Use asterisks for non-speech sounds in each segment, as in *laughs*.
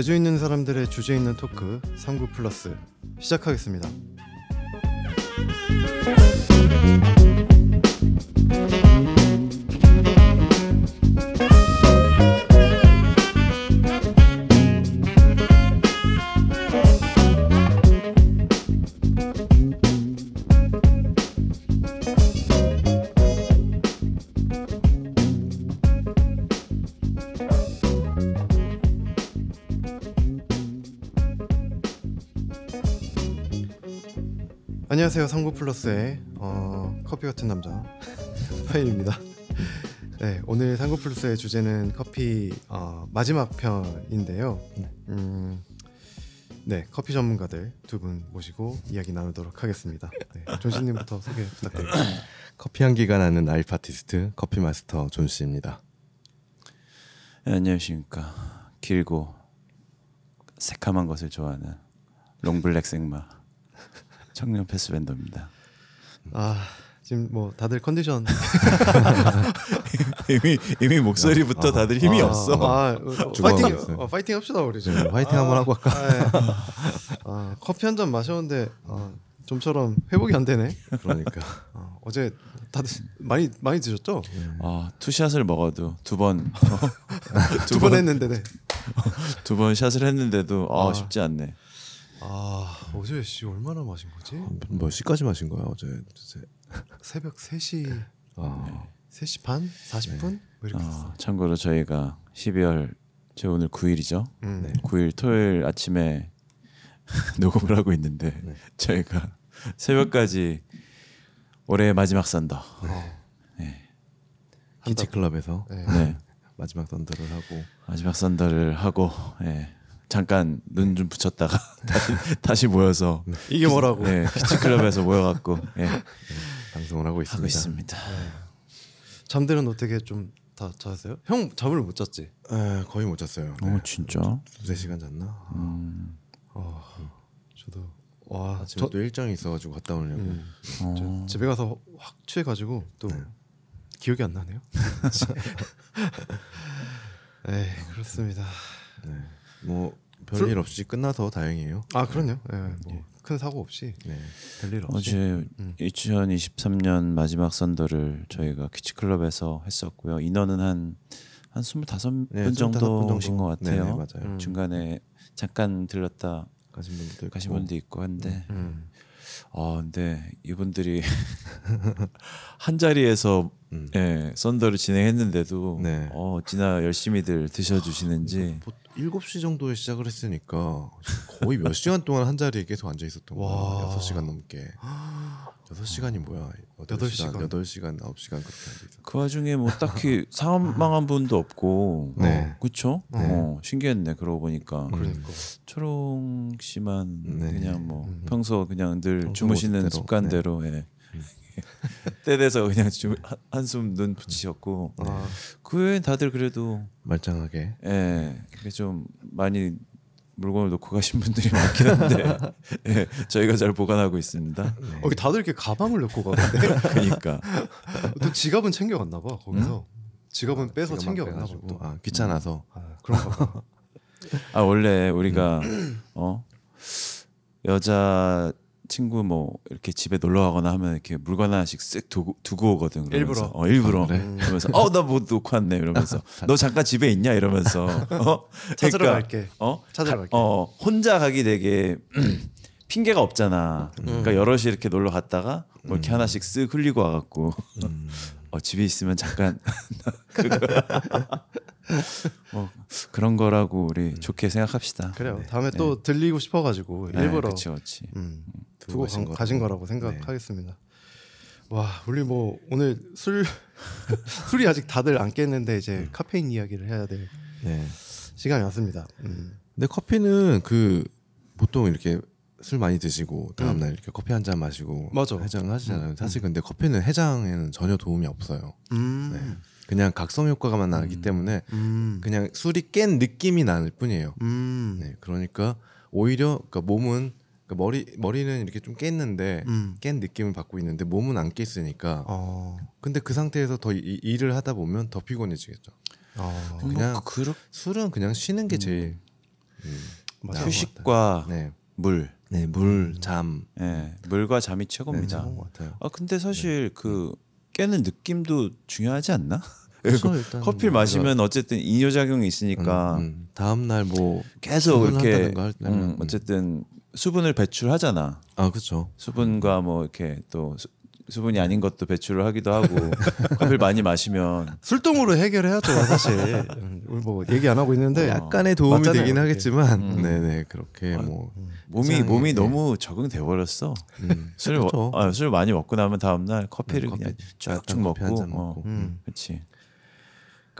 제주 있는 사람들의 주제 있는 토크 39 플러스 시작하겠습니다. Thank you. 안녕하세요. 삼구 플러스의 어, 커피 같은 남자 *laughs* 파일입니다. 네, 오늘 삼구 플러스의 주제는 커피 어, 마지막 편인데요. 음, 네, 커피 전문가들 두 분 모시고 이야기 나누도록 하겠습니다. 네, 존씨님부터 소개 부탁드립니다. *laughs* 커피 향기가 나는 life artist 커피 마스터 존 씨입니다. 네, 안녕하십니까 길고 새카만 것을 좋아하는 long black 생마 청년 패스밴더입니다. 아 지금 뭐 다들 컨디션 *laughs* 이미 이미 목소리부터 다들 힘이 아, 없어. 아, 어, *laughs* 파이팅. 어, 파이팅 합시다 우리 지금. 네, 화이팅 한번 하고 할까? 아, 예. *laughs* 아, 커피 한 잔 마셨는데 아, 좀처럼 회복이 안 되네. 그러니까 아, 어제 다들 많이 많이 드셨죠? 아 two shot을 먹어도 두 번 두번 했는데 네. 두번 샷을 했는데도 아, 아. 쉽지 않네. 아 어제 씨 얼마나 마신 거지? 몇 시까지 마신 거야 어제? 도대체? 새벽 3시 아, 3시 반? 40분? 뭐 이렇게. 어, 참고로 저희가 12월 제 오늘 9일이죠. 음. 네. 9일 토요일 아침에 *laughs* 녹음을 하고 있는데 네. 저희가 새벽까지 올해의 마지막 썬더. 어, 키치 클럽에서 네. 네. 마지막 던더를 하고 마지막 썬더를 하고 예. 잠깐 눈 좀 붙였다가 *laughs* 다시 다시 모여서 이게 뭐라고? 예, 키치클럽에서 모여갖고 예, *laughs* 방송을 하고 있습니다. 하고 있습니다. 잠들은 어떻게 좀다 잤어요? 형 잠을 못 잤지? 에, 거의 못 잤어요. 네. 어 진짜? 두세 시간 잤나? 음, 어, 저도 와 아침에 저, 또 일정이 있어가지고 갔다 오려고. 음, 어, 저 집에 가서 확 취해가지고 또 네. 기억이 안 나네요. *laughs* 네 그렇습니다. 네. 뭐 별일 없이 끝나서 다행이에요. 아 그럼요. 예, 뭐 큰 사고 없이 네. 별일 없이. 어제 음. 2023년 마지막 썬더를 저희가 키치 클럽에서 했었고요. 인원은 한한 25분 네, 정도신 25분 것 같아요. 네, 네, 맞아요. 음. 중간에 잠깐 들렀다 가신 있고. 가신 분도 있고 한데 음. 아 근데 이분들이 *laughs* 한 자리에서 음. 예, 썬더를 진행했는데도 네. 어 진짜 열심히들 드셔주시는지 뭐 7시 정도에 시작을 했으니까 거의 몇 시간 동안 한 자리에 계속 앉아 있었던 와. 거야. 6시간 넘게. 6시간이 뭐야? 여덟 8시간, 시간. 8시간, 9시간 그렇게 앉아 있었던 그 와중에 뭐 딱히 사망한 분도 없고 네. 그렇죠? 네. 어, 신기했네 그러고 보니까 그러니까 초롱 씨만 네. 그냥 뭐 음. 평소 그냥 늘 평소 주무시는. 습관대로 예. *laughs* 때 돼서 그냥 주, 한- 한숨 눈 붙이셨고 아, 그 외엔 다들 그래도 말짱하게. 예, 그게 좀 많이 물건을 놓고 가신 분들이 많긴 한데 *laughs* 예, 저희가 잘 보관하고 있습니다. 어, 다들 이렇게 가방을 넣고 가는데 *laughs* 그러니까 또 지갑은 챙겨갔나 봐 거기서 지갑은 빼서 지갑만 챙겨갔나. 보고. 아, 귀찮아서. 아, 그런가 봐. 아 원래 우리가 어 여자 친구 뭐 이렇게 집에 놀러 가거나 하면 이렇게 물건 하나씩 쓱 두고, 두고 오거든. 그러면서. 일부러? 어 일부러. 아, 그래? 그러면서 어 나 뭐 놓고 왔네 이러면서 *laughs* 너 잠깐 집에 있냐 이러면서 어 찾으러 그러니까, 갈게. 어 찾으러 가- 갈게. 어 혼자 가기 되게 *clears throat* 핑계가 없잖아. 그러니까 여럿이 이렇게 놀러 갔다가 뭐 이렇게 하나씩 쓱 흘리고 와갖고 음. *laughs* 어, 집에 있으면 잠깐 *laughs* 그거 뭐 그런 거라고 우리 좋게 생각합시다. 그래요. 다음에 또 들리고 싶어가지고 네, 일부러 그치, 그치. 음, 두고 두고 가신 가, 가신 거라고. 거라고 생각하겠습니다. 와, 우리 뭐 오늘 술 *laughs* 술이 아직 다들 안 깼는데 이제 카페인 이야기를 해야 될 네. 시간이 왔습니다. 음. 근데 커피는 그 보통 이렇게 술 많이 드시고 다음 날 이렇게 커피 한 잔 마시고 음. 맞아. 해장을 하시잖아요. 사실 근데 커피는 해장에는 전혀 도움이 없어요. 음. 네. 그냥 각성 효과가만 나기 때문에 음. 그냥 술이 깬 느낌이 나는 뿐이에요. 음. 네, 그러니까 오히려 그러니까 몸은 그러니까 머리 머리는 이렇게 좀 깼는데 음. 깬 느낌을 받고 있는데 몸은 안 깼으니까. 어. 근데 그 상태에서 더 이- 일을 하다 보면 더 피곤해지겠죠. 어. 그냥 뭐 그렇 술은 그냥 쉬는 게 제일 음, 것 휴식과 네, 물, 네, 물, 잠, 예, 물과 잠이 네, 최고입니다. 좋은 것 같아요. 아 근데 사실 그 깨는 느낌도 중요하지 않나? 일단 커피를 뭐 마시면 어쨌든 이뇨작용이 있으니까 음, 음. 다음 날 뭐 계속 이렇게 음, 음. 어쨌든 수분을 배출하잖아. 아 그렇죠. 수분과 뭐 이렇게 또 수, 수분이 아닌 것도 배출을 하기도 하고 *laughs* 커피를 많이 마시면 술동으로 해결해야죠 사실. 음, 우리 뭐 얘기 안 하고 있는데 약간의 도움이 맞잖아요, 되긴. 하겠지만, 음. 네네 그렇게 아, 뭐 몸이 몸이 예. 너무 적응돼 버렸어. 음, 술, 그렇죠. 아, 술 많이 먹고 나면 다음 날 커피를 네, 커피, 그냥 쭉쭉 커피 먹고, 한잔 어, 먹고. 음. 그렇지.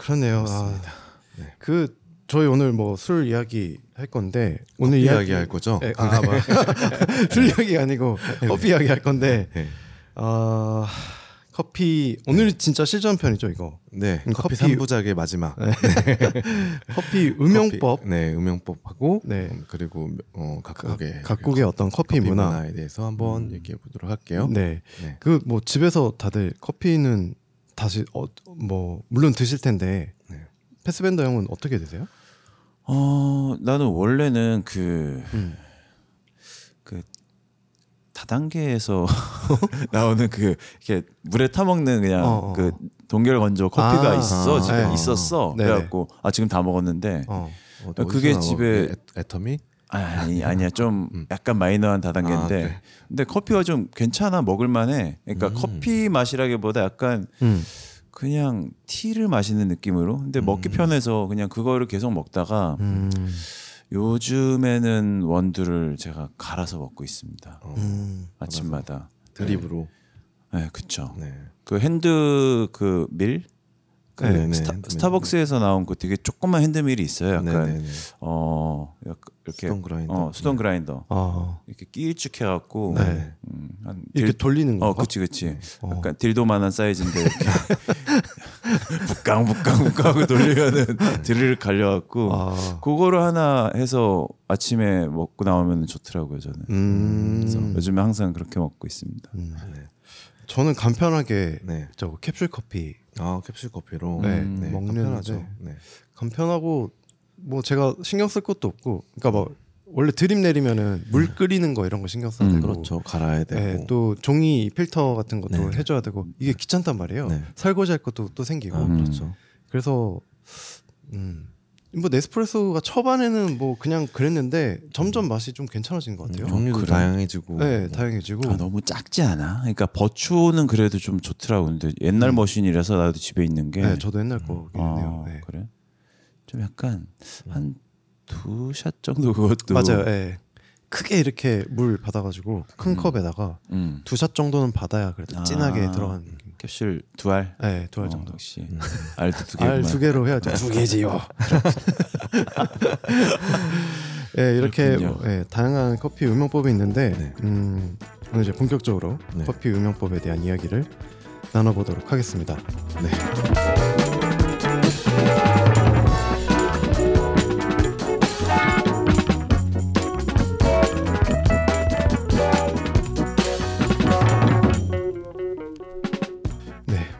그러네요. 아, 그렇습니다. 네. 그 저희 오늘 뭐 술 이야기 할 건데 오늘 이야기 이야기 할 거죠? 예, 아, 아, 뭐. *laughs* 술 이야기가 아니고 커피 이야기 할 건데 네. 아 커피 오늘 진짜 실전 편이죠 이거 네, 음, 커피 커피- 삼부작의 마지막 *laughs* 커피 커피, 네, 음용법하고 네. 음, 그리고 어, 각국의 각 국의 어떤 커피, 커피 문화 문화에 대해서 한번 얘기해 보도록 할게요. 네 네. 그 뭐 집에서 다들 커피는 다시 어, 뭐 물론 드실 텐데 네. 패스밴더 형은 어떻게 드세요? 어, 나는 원래는 그, 음. 그 다단계에서 *laughs* 나오는 그 이렇게 물에 타 먹는 그냥 어, 어. 그 동결 건조 커피가 아, 있어 아, 집에 네. 있었어. 네네. 그래갖고 아 지금 다 먹었는데 어. 어, 아, 그게? 집에- 애, 애터미? 아니 아니야 좀 음. 약간 마이너한 다단계인데 아, 그래. 근데 커피가 좀 괜찮아 먹을만해. 그러니까 음. 커피 맛이라기보다 약간 음. 그냥 티를 마시는 느낌으로. 근데 먹기 편해서 그냥 그거를 계속 먹다가 음. 요즘에는 원두를 제가 갈아서 먹고 있습니다. 어, 음. 아침마다. drip으로. 네, 그쵸. 네. 그 hand 그 mill? 그 네, 네, 스타, hand mill. 스타벅스에서 나온 그 되게 조그만 hand mill이 있어요. 약간 네, 네, 네. 어 약간 이렇게 수동 그라인더. 어, 수동 그라인더 아 이렇게 끼일쭉 해갖고 네. 음, 한 이렇게 딜- 돌리는 거. 어, 그치, 그치. 어. 약간 dildo만한 사이즈인데 이렇게 *laughs* 북강 북강 북강 하고 돌리면은 드릴 갈려갖고 아. 그거를 하나 해서 아침에 먹고 나오면 좋더라고요 저는. 그래서 음. 요즘에 항상 그렇게 먹고 있습니다. 음. 네. 저는 간편하게 네. 저 캡슐 커피 아 캡슐 커피로. 네, 음, 먹는데 간편하죠. 네. 간편하고 뭐 제가 신경 쓸 것도 없고 그러니까 뭐 원래 드립 내리면은 물 끓이는 거 이런 거 신경 써야 음, 되고 그렇죠. 갈아야 되고. 네, 또 종이 필터 같은 것도 네. 해줘야 되고 이게 귀찮단 말이에요. 네. 설거지 할 것도 또 생기고 아, 음. 그렇죠. 그래서 음. 뭐 네스프레소가 초반에는 뭐 그냥 그랬는데 점점 맛이 좀 괜찮아진 것 같아요. 종류도 그래. 다양해지고. 네, 다양해지고. 아, 너무 작지 않아? 그러니까 버추는 그래도 좀 좋더라고. 근데 옛날 머신이라서 나도 집에 있는 게. 네, 저도 옛날 거긴 해요. 아, 네. 그래? 좀 약간 한 두 샷 정도 그것도 맞아요. 예. 크게 이렇게 물 받아가지고 큰 음. 컵에다가 음. 두샷 정도는 받아야 그래도 아. 진하게 들어가는 느낌. 캡슐 두 알. 네, 두알 어, 정도. 역시 음. 알도 두 개구만. 알두 개로 해야죠. 두 개지요. 예, *laughs* 이렇게. 뭐, 예, 다양한 커피 음용법이 있는데 네. 음, 오늘 이제 본격적으로 네. 커피 음용법에 대한 이야기를 나눠보도록 하겠습니다. 네.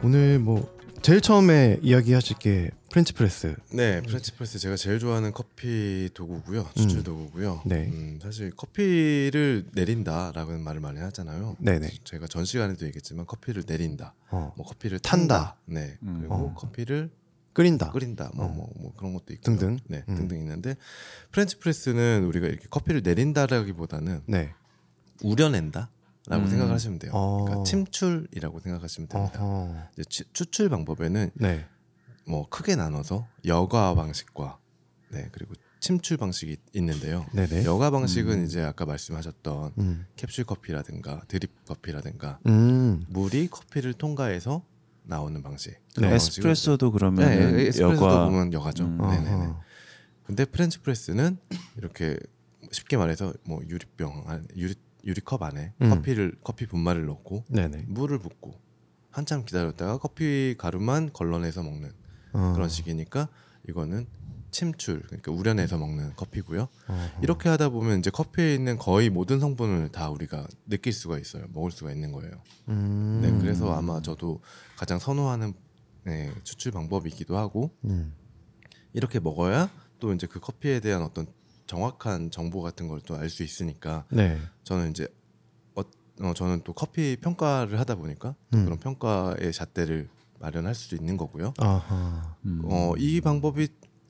오늘 뭐 제일 처음에 이야기하실 게 French press. 네, French press 제가 제일 좋아하는 커피 도구고요. 추출 음. 도구고요. 네. 음, 사실 커피를 내린다라는 말을 많이 하잖아요. 네네. 제가 전 시간에도 얘기했지만 커피를 내린다. 어, 뭐 커피를 탄다. 탄다. 네. 음. 그리고 어. 커피를 끓인다. 끓인다. 뭐 어. 뭐 뭐 그런 것도 있고 등등. 네, 음. 등등 있는데 French press는 우리가 이렇게 커피를 내린다라기보다는 네. 우려낸다 라고 음. 생각을 하시면 돼요. 어. 그러니까 침출이라고 생각하시면 됩니다. 어허. 이제 치- 추출 방법에는 네. 뭐 크게 나눠서 여과 방식과 네 그리고 침출 방식이 있는데요. 네네. 여과 방식은 음. 이제 아까 말씀하셨던 음. 캡슐 커피라든가 드립 커피라든가 음. 물이 커피를 통과해서 나오는 방식. 네. 에스프레소도 그러면 네, 에스프레소도 여과 보면 여과죠. 음. 네네네. 근데 French press는 이렇게 쉽게 말해서 뭐 유리병 안 유리 유리컵 안에 음. 커피를 커피 분말을 넣고 네네. 물을 붓고 한참 기다렸다가 커피 가루만 걸러내서 먹는 어. 그런 식이니까 이거는 침출 그러니까 우려내서 먹는 커피고요. 어허. 이렇게 하다 보면 이제 커피에 있는 거의 모든 성분을 다 우리가 느낄 수가 있어요. 먹을 수가 있는 거예요. 음. 네, 그래서 아마 저도 가장 선호하는 네, 추출 방법이기도 하고 음. 이렇게 먹어야 또 이제 그 커피에 대한 어떤 정확한 정보 같은 걸 또 알 수 있으니까 네. 저는 이제 어, 어, 저는 또 커피 평가를 하다 보니까 또 음. 그런 평가의 잣대를 마련할 수도 있는 거고요. 아하. 음. 어, 이 방법이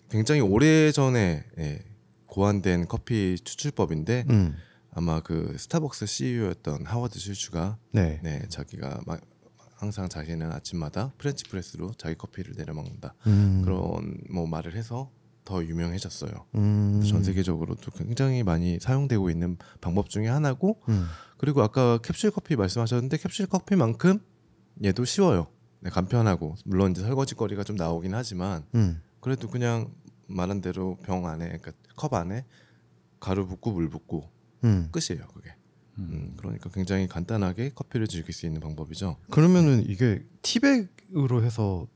굉장히 오래 전에 예, 고안된 커피 추출법인데 음. 아마 그 스타벅스 CEO였던 하워드 슐츠가 네. 네 자기가 막 항상 자기는 아침마다 French press로 자기 커피를 내려 먹는다 음. 그런 뭐 말을 해서 더 유명해졌어요. 음. 전 세계적으로도 굉장히 많이 사용되고 있는 방법 중에 하나고 음. 그리고 아까 캡슐 커피 말씀하셨는데 캡슐 커피만큼 얘도 쉬워요. 네, 간편하고 물론 이제 설거지 거리가 좀 나오긴 하지만 음. 그래도 그냥 말한 대로 병 안에 그러니까 컵 안에 가루 붓고 물 붓고 음. 끝이에요 그게. 음, 그러니까 굉장히 간단하게 커피를 즐길 수 있는 방법이죠. 그러면은 이게 티백으로 해서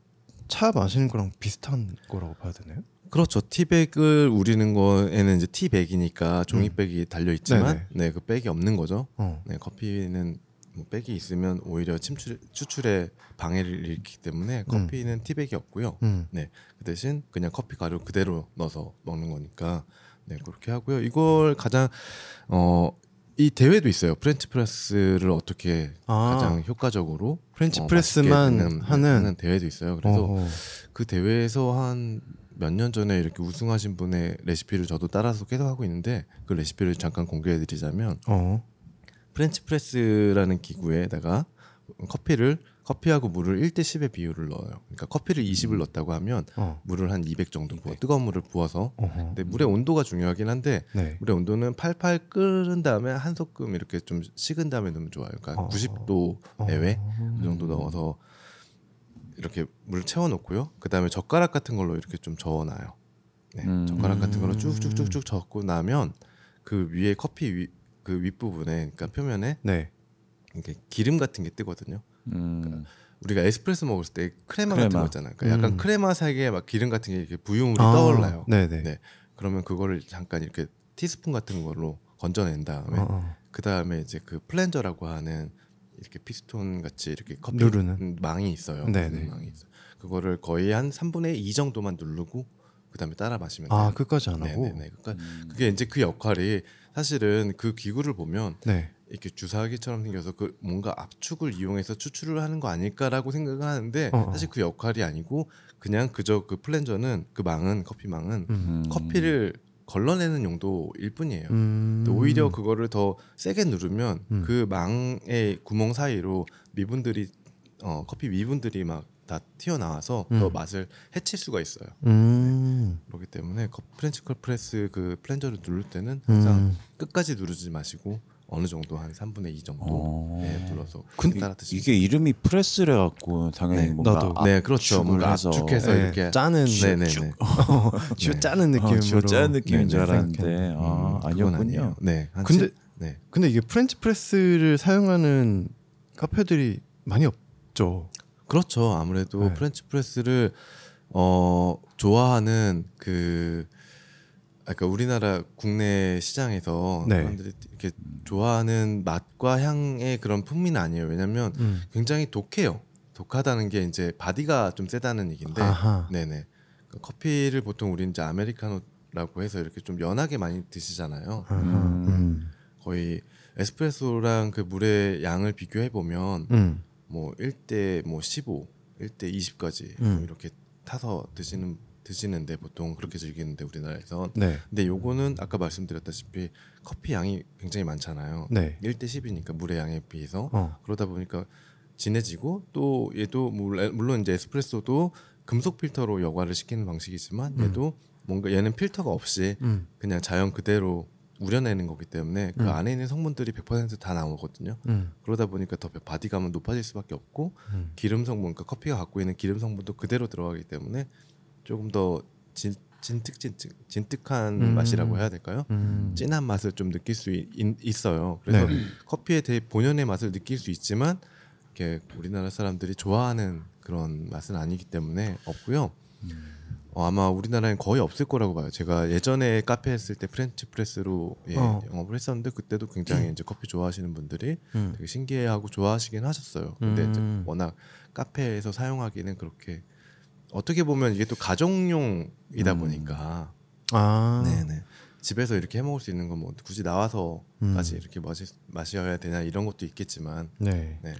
차 마시는 거랑 비슷한 거라고 봐야 되나요? 그렇죠. 티백을 우리는 거에는 이제 티백이니까 종이백이 달려 있지만 네네. 네, 그 백이 없는 거죠. 어. 네, 커피는 뭐 백이 있으면 오히려 침출 추출에 방해를 일으키기 때문에 커피는 티백이 없고요. 음. 네, 그 대신 그냥 커피 가루 그대로 넣어서 먹는 거니까 네 그렇게 하고요. 이걸 가장 어 이 대회도 있어요. French press를 어떻게 아. 가장 효과적으로 French 어, press만 맛있게 하는 하는 대회도 있어요. 그래서 어허. 그 대회에서 한 몇 년 전에 이렇게 우승하신 분의 레시피를 저도 따라서 계속 하고 있는데 그 레시피를 잠깐 공개해드리자면 어. French press라는 기구에다가 커피를 커피하고 물을 1대 10의 비율을 넣어요. 그러니까 커피를 20을 넣었다고 하면 어. 물을 한 200 정도 부어 뜨거운 물을 부어서 어허. 근데 물의 온도가 중요하긴 한데 네. 물의 온도는 팔팔 끓은 다음에 한 소끔 이렇게 좀 식은 다음에 넣으면 좋아요. 그러니까 어. 90도 내외 그 정도 넣어서 이렇게 물 채워놓고요. 그 다음에 젓가락 같은 걸로 이렇게 좀 저어놔요. 네, 음. 젓가락 같은 걸로 쭉쭉쭉쭉 저고 나면 그 위에 커피 위, 그 윗부분에 그러니까 표면에 네. 이렇게 기름 같은 게 뜨거든요. 음. 우리가 에스프레소 먹을 때 크레마, 크레마. 같은 거 있잖아요. 그러니까 약간 음. 크레마 사이에 막 기름 같은 게 이렇게 부유물이 아, 떠올라요. 네네. 네. 그러면 그거를 잠깐 이렇게 티스푼 같은 걸로 건져낸 다음에 어, 어. 그 다음에 이제 그 plunger라고 하는 이렇게 피스톤 같이 이렇게 커피 누르는. 음, 망이 있어요. 네네. 누르는 망이 있어요. 그거를 거의 한 3분의 2 정도만 누르고 그 다음에 따라 마시면 아 돼요. 끝까지 안 하고. 네네네. 그러니까 음. 그게 이제 그 역할이 사실은 그 기구를 보면 네. 이렇게 주사기처럼 생겨서 그 뭔가 압축을 이용해서 추출을 하는 거 아닐까라고 생각을 하는데 어, 어. 사실 그 역할이 아니고 그냥 그저 그 플렌저는 그 망은 커피 망은 음. 음. 커피를 걸러내는 용도일 뿐이에요. 음. 오히려 그거를 더 세게 누르면 음. 그 망의 구멍 사이로 미분들이 어, 커피 미분들이 막 다 튀어나와서 더 음. 맛을 해칠 수가 있어요. 음. 그렇기 때문에 커- French 컬 프레스 그 plunger를 누를 때는 항상 음. 끝까지 누르지 마시고 어느 정도 한 3분의 2 정도 어. 네, 눌러서 근- 따라 드시면 이게 이름이 press래 갖고 당연히 네, 뭔가 나도. 네 그렇죠 뭔가 해서. 압축해서 네, 이렇게 짜는 네네네 쥐어 네. *laughs* 짜는 느낌으로. 어, 쥐어 짜는 느낌인 네, 줄 네, 알았는데. 아, 음, 아니었군요. 네 한 근데- 칠- 네 근데 이게 French press를 사용하는 카페들이 많이 없죠. 그렇죠. 아무래도 네. French press를 어 좋아하는 그 아까 우리나라 국내 시장에서 네. 사람들이 이렇게 좋아하는 맛과 향의 그런 풍미는 아니에요. 왜냐하면 음. 굉장히 독해요. 독하다는 게 이제 body가 좀 세다는 얘기인데, 아하. 네네. 그 커피를 보통 우리 이제 아메리카노라고 해서 이렇게 좀 연하게 많이 드시잖아요. 음. 음. 거의 에스프레소랑 그 물의 양을 비교해 보면 음. 뭐 1대 뭐 15, 1대 20까지 음. 뭐 이렇게 타서 드시는 드시는데 보통 그렇게 즐기는데 우리나라에서 네. 근데 요거는 아까 말씀드렸다시피 커피 양이 굉장히 많잖아요. 네. 1대 10이니까 물의 양에 비해서 어. 그러다 보니까 진해지고 또 얘도 물- 물론 이제 에스프레소도 금속 필터로 여과를 시키는 방식이지만 음. 얘도 뭔가 얘는 필터가 없이 음. 그냥 자연 그대로 우려내는 거기 때문에 그 음. 안에 있는 성분들이 100%다 나오거든요. 음. 그러다 보니까 더 바디감은 높아질 수밖에 없고 음. 기름 성분, 그러니까 커피가 갖고 있는 기름 성분도 그대로 들어가기 때문에 조금 더 질, 진득진득 진득한 음. 맛이라고 해야 될까요? 음. 진한 맛을 좀 느낄 수 있, 있어요. 그래서 네. 커피의 대 본연의 맛을 느낄 수 있지만 이렇게 우리나라 사람들이 좋아하는 그런 맛은 아니기 때문에 없고요. 어, 아마 우리나라엔 거의 없을 거라고 봐요. 제가 예전에 카페 했을 때 French press로 예, 어. 영업을 했었는데 그때도 굉장히 이제 커피 좋아하시는 분들이 음. 되게 신기해하고 좋아하시긴 하셨어요. 근데 이제 음. 워낙 카페에서 사용하기는 그렇게 어떻게 보면 이게 또 가정용이다 음. 보니까 아. 네네. 집에서 이렇게 해 먹을 수 있는 건 뭐 굳이 나와서까지 음. 이렇게 마시, 마셔야 되냐 이런 것도 있겠지만 네. 네.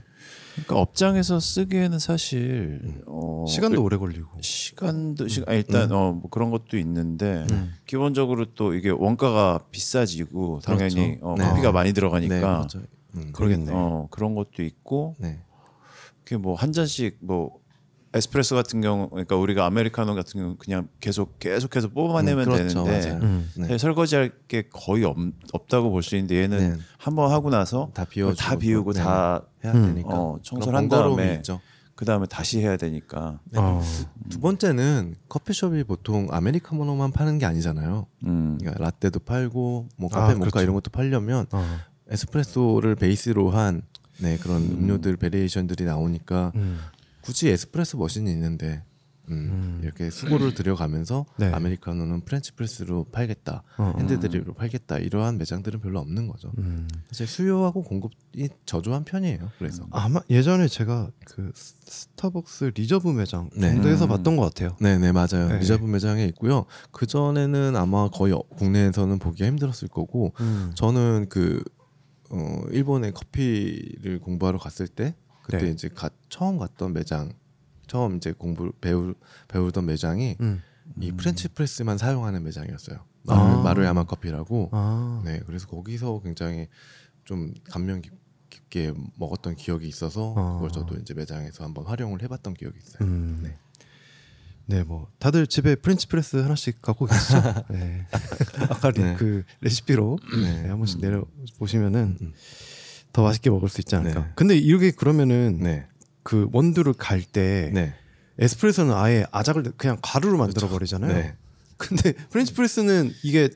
그러니까 업장에서 쓰기에는 사실 어, 시간도 오래 걸리고. 시간도 시간 아니, 일단 어, 뭐 그런 것도 있는데 음. 기본적으로 또 이게 원가가 비싸지고 당연히 그렇죠. 어, 네. 커피가 많이 네, 들어가니까 그렇죠. 음. 그러겠네. 어, 그런 것도 있고 네. 그게 뭐 한 잔씩 뭐 에스프레소 같은 경우 그러니까 우리가 아메리카노 같은 경우 그냥 계속 계속해서 뽑아내면 음, 그렇죠. 되는데 맞아요. 음. 네. 사실 설거지할 게 거의 없, 없다고 볼 수 있는데 얘는 네. 한번 하고 나서 다 비워 다 비우고 네. 다 해야 음. 되니까 어, 청소를 한 다음에 있죠. 그 다음에 다시 해야 되니까 네. 어. 두 번째는 커피숍이 보통 아메리카노만 파는 게 아니잖아요. 음. 그러니까 라떼도 팔고 뭐 아, 카페 모카 그렇죠. 이런 것도 팔려면 어. 에스프레소를 베이스로 한 네, 그런 음료들 variation들이 나오니까 음. 굳이 에스프레소 machine이 있는데 음, 음. 이렇게 수고를 들여가면서 네. 아메리카노는 French press로 팔겠다, 어. hand drip으로 팔겠다 이러한 매장들은 별로 없는 거죠. 음. 사실 수요하고 공급이 저조한 편이에요. 그래서 아마 예전에 제가 그 스- 스타벅스 리저브 매장 네. 정도에서 음. 봤던 것 같아요. 네, 네 맞아요. 네. 리저브 매장에 있고요. 그 전에는 아마 거의 어- 국내에서는 보기 가 힘들었을 거고 음. 저는 그 어, 일본에 커피를 공부하러 갔을 때 그때 네. 이제 가, 처음 갔던 매장 처음 이제 공부 배우 배우던 매장이 음. 이 French press만 사용하는 매장이었어요. 아. 마루, 마루야마 커피라고. 아. 네, 그래서 거기서 굉장히 좀 감명 깊- 깊게 먹었던 기억이 있어서 아. 그걸 저도 이제 매장에서 한번 활용을 해봤던 기억이 있어요. 음. 네. 네, 뭐 다들 집에 French press 하나씩 갖고 계시죠? 네. *laughs* 아까 리- 네. 그 레시피로 네. 네, 한 번씩 내려 보시면은 음. 더 맛있게 먹을 수 있지 않을까. 네. 근데 이렇게 그러면은 네, 그 원두를 갈때 네, 에스프레소는 아예 아작을 그냥 가루로 만들어 버리잖아요. 네. 근데 French press는 이게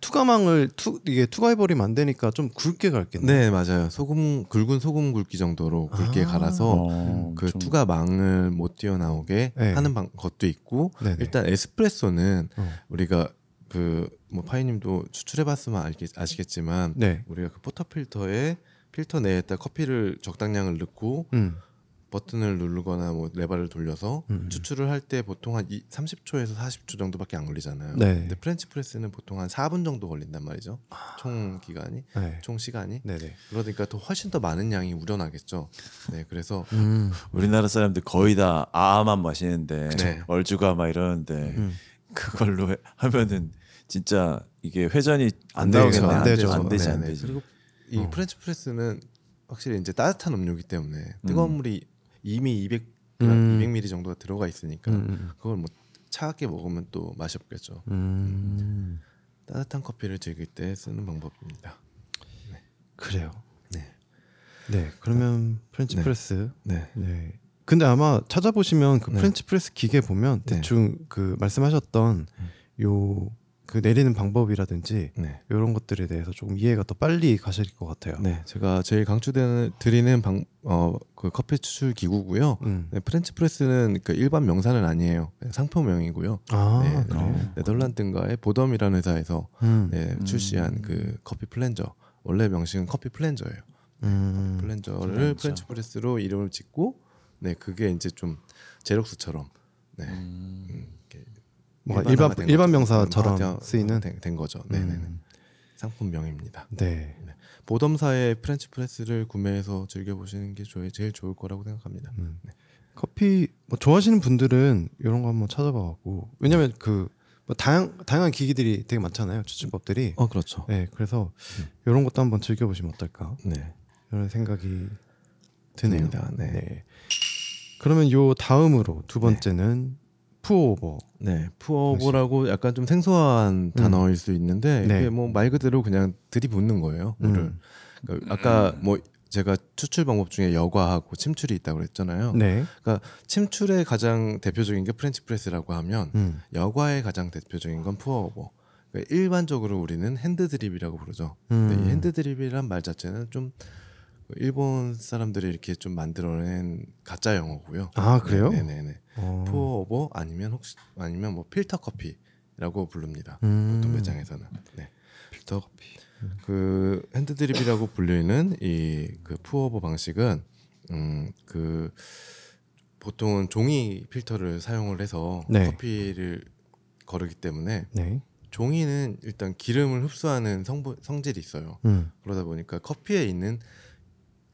투과망을 투 이게 투과해 버리면 안 되니까 좀 굵게 갈겠네. 네, 맞아요. 소금 굵은 소금 굵기 정도로 굵게 아. 갈아서 어, 그 좀- 투과망을 못 튀어나오게 네. 하는 방, 것도 있고 네네. 일단 에스프레소는 어. 우리가 그 뭐 파이님도 추출해봤으면 알겠, 아시겠지만 네. 우리가 그 portafilter에 필터 내에다 커피를 적당량을 넣고 음. 버튼을 누르거나 뭐 레버를 돌려서 음. 추출을 할 때 보통 한 이, 30초에서 40초 정도밖에 안 걸리잖아요. 네. 근데 French press는 보통 한 4분 정도 걸린단 말이죠. 총 기간이, 네. 총 시간이. 네네. 그러니까 더 훨씬 더 많은 양이 우려나겠죠. 네, 그래서 음. 우리나라 사람들 거의 다 아아만 마시는데 네. 얼죽아 막 이러는데 음. 그걸로 해- 하면은 진짜 이게 회전이 안 안 되죠. 나오겠네. 안 되죠. 안 되지, 안. 되지. 이 어. French press는 확실히 이제 따뜻한 음료이기 때문에 뜨거운 음. 물이 이미 200 음. 200ml 정도가 들어가 있으니까 음. 그걸 뭐 차갑게 먹으면 또 맛이 없겠죠. 음. 따뜻한 커피를 즐길 때 쓰는 방법입니다. 그래요. 네. 네. 그러면 French 네. 프레스. 네. 네. 근데 아마 찾아보시면 그 네. French press 기계 보면 네. 대충 그 말씀하셨던 요 그 내리는 방법이라든지 네. 이런 것들에 대해서 조금 이해가 더 빨리 가실 것 같아요. 네, 제가 제일 강추드리는 방, 어, 그 커피 추출 기구고요. 음. 네, French press는 그 일반 명사는 아니에요. 그냥 상표명이고요. 아, 네, 그래요. 네. 네덜란드인가의 보덤이라는 회사에서 음. 네, 출시한 그 커피 plunger. 원래 명칭은 커피 plunger예요. 음. plunger를 plunger. French press로 이름을 짓고, 네, 그게 이제 좀 제록스처럼, 네, 음. 음, 뭔가 일반화가 일반 된 일반. 명사처럼 일반화가 쓰이는. 된, 된 거죠. 네, 네, 네. 음. 상품명입니다. 네. 보덤사의 French press를 구매해서 즐겨 보시는 게 저- 제일 좋을 거라고 생각합니다. 음. 커피 뭐 좋아하시는 분들은 이런 거 한번 찾아봐 갖고 왜냐면 그 뭐 다양 다양한 기기들이 되게 많잖아요 추출법들이. 어, 그렇죠. 네, 그래서 이런 것도 한번 즐겨 보시면 어떨까 네. 이런 생각이 드네요. 듭니다. 네. 그러면 요 다음으로 두 번째는 푸오버. 네, pour over라고 약간 좀 생소한 단어일 수 있는데 네. 이게 뭐 말 그대로 그냥 들이붓는 거예요. 물을. 음. 그러니까 아까 뭐 제가 추출 방법 중에 여과하고 침출이 있다고 그랬잖아요. 네. 그러니까 침출의 가장 대표적인 게 French press라고 하면 음. 여과의 가장 대표적인 건 푸어오버. 그러니까 일반적으로 우리는 hand drip이라고 부르죠. 음. 근데 이 hand drip이란 말 자체는 좀 일본 사람들이 이렇게 좀 만들어낸 가짜 영어고요. 아, 그래요? 네네네. 어. 푸어오버 아니면 혹시 아니면 뭐 필터 커피라고 부릅니다. 음. 보통 매장에서는. 네. 필터 커피. 그 hand drip이라고 불리는 이 그 푸어오버 방식은 음그 보통은 종이 필터를 사용을 해서 네. 커피를 거르기 때문에 네. 종이는 일단 기름을 흡수하는 성분 성질이 있어요. 음. 그러다 보니까 커피에 있는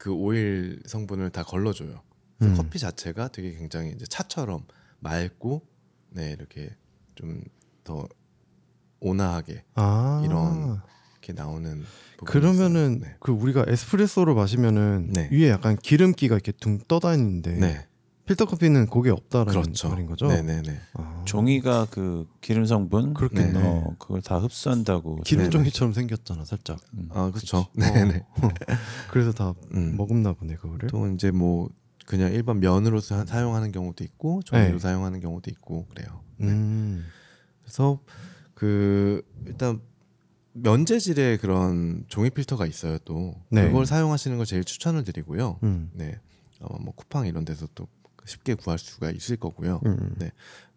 그 오일 성분을 다 걸러줘요. 음. 커피 자체가 되게 굉장히 이제 차처럼 맑고 네 이렇게 좀 더 온화하게 아. 이런 이렇게 나오는 그러면은 있어요. 그 우리가 에스프레소를 마시면은 네. 위에 약간 기름기가 이렇게 둥 떠다니는데 네, 네. 필터 커피는 그게 없다라는 그렇죠. 말인 거죠? 네네네. 아. 종이가 그 기름 성분 그렇겠네. 어, 그걸 다 흡수한다고. 기름 네네. 종이처럼 생겼잖아, 살짝. 음. 아 그렇죠. 그치? 네네. 어. 그래서 다 음. 먹었나 보네 그거를. 보통 이제 뭐 그냥 일반 면으로 사, 사용하는 경우도 있고 종이로 네. 사용하는 경우도 있고 그래요. 네. 음. 그래서 그 일단 면재질의 그런 종이 필터가 있어요. 또 네. 그걸 사용하시는 걸 제일 추천을 드리고요. 음. 네, 아마 뭐 쿠팡 이런 데서 또 쉽게 구할 수가 있을 거고요. 음. 네.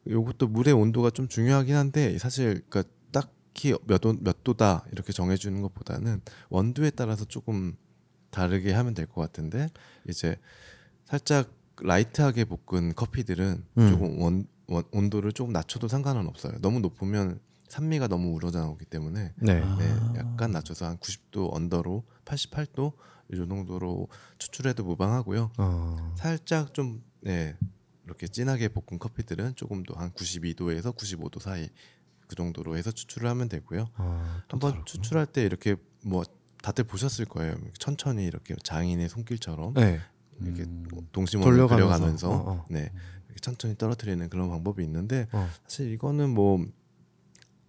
요것도 물의 온도가 좀 중요하긴 한데 사실 그러니까 딱히 몇, 도, 몇 도다 이렇게 정해 주는 것보다는 원두에 따라서 조금 다르게 하면 될 것 같은데 이제 살짝 라이트하게 볶은 커피들은 음. 조금 원, 원- 온도를 조금 낮춰도 상관은 없어요. 너무 높으면 산미가 너무 우러져 나오기 때문에 네. 아. 네, 약간 낮춰서 한 90도 언더로 88도 이 정도로 추출해도 무방하고요. 어. 살짝 좀 네, 이렇게 진하게 볶은 커피들은 조금 더 한 92도에서 95도 사이 그 정도로 해서 추출을 하면 되고요. 아, 또 한번 다르구나. 추출할 때 이렇게 뭐 다들 보셨을 거예요. 천천히 이렇게 장인의 손길처럼 네. 이렇게 음. 동심원을 돌려가면서. 그려가면서 어, 어. 네 이렇게 천천히 떨어뜨리는 그런 방법이 있는데 어. 사실 이거는 뭐,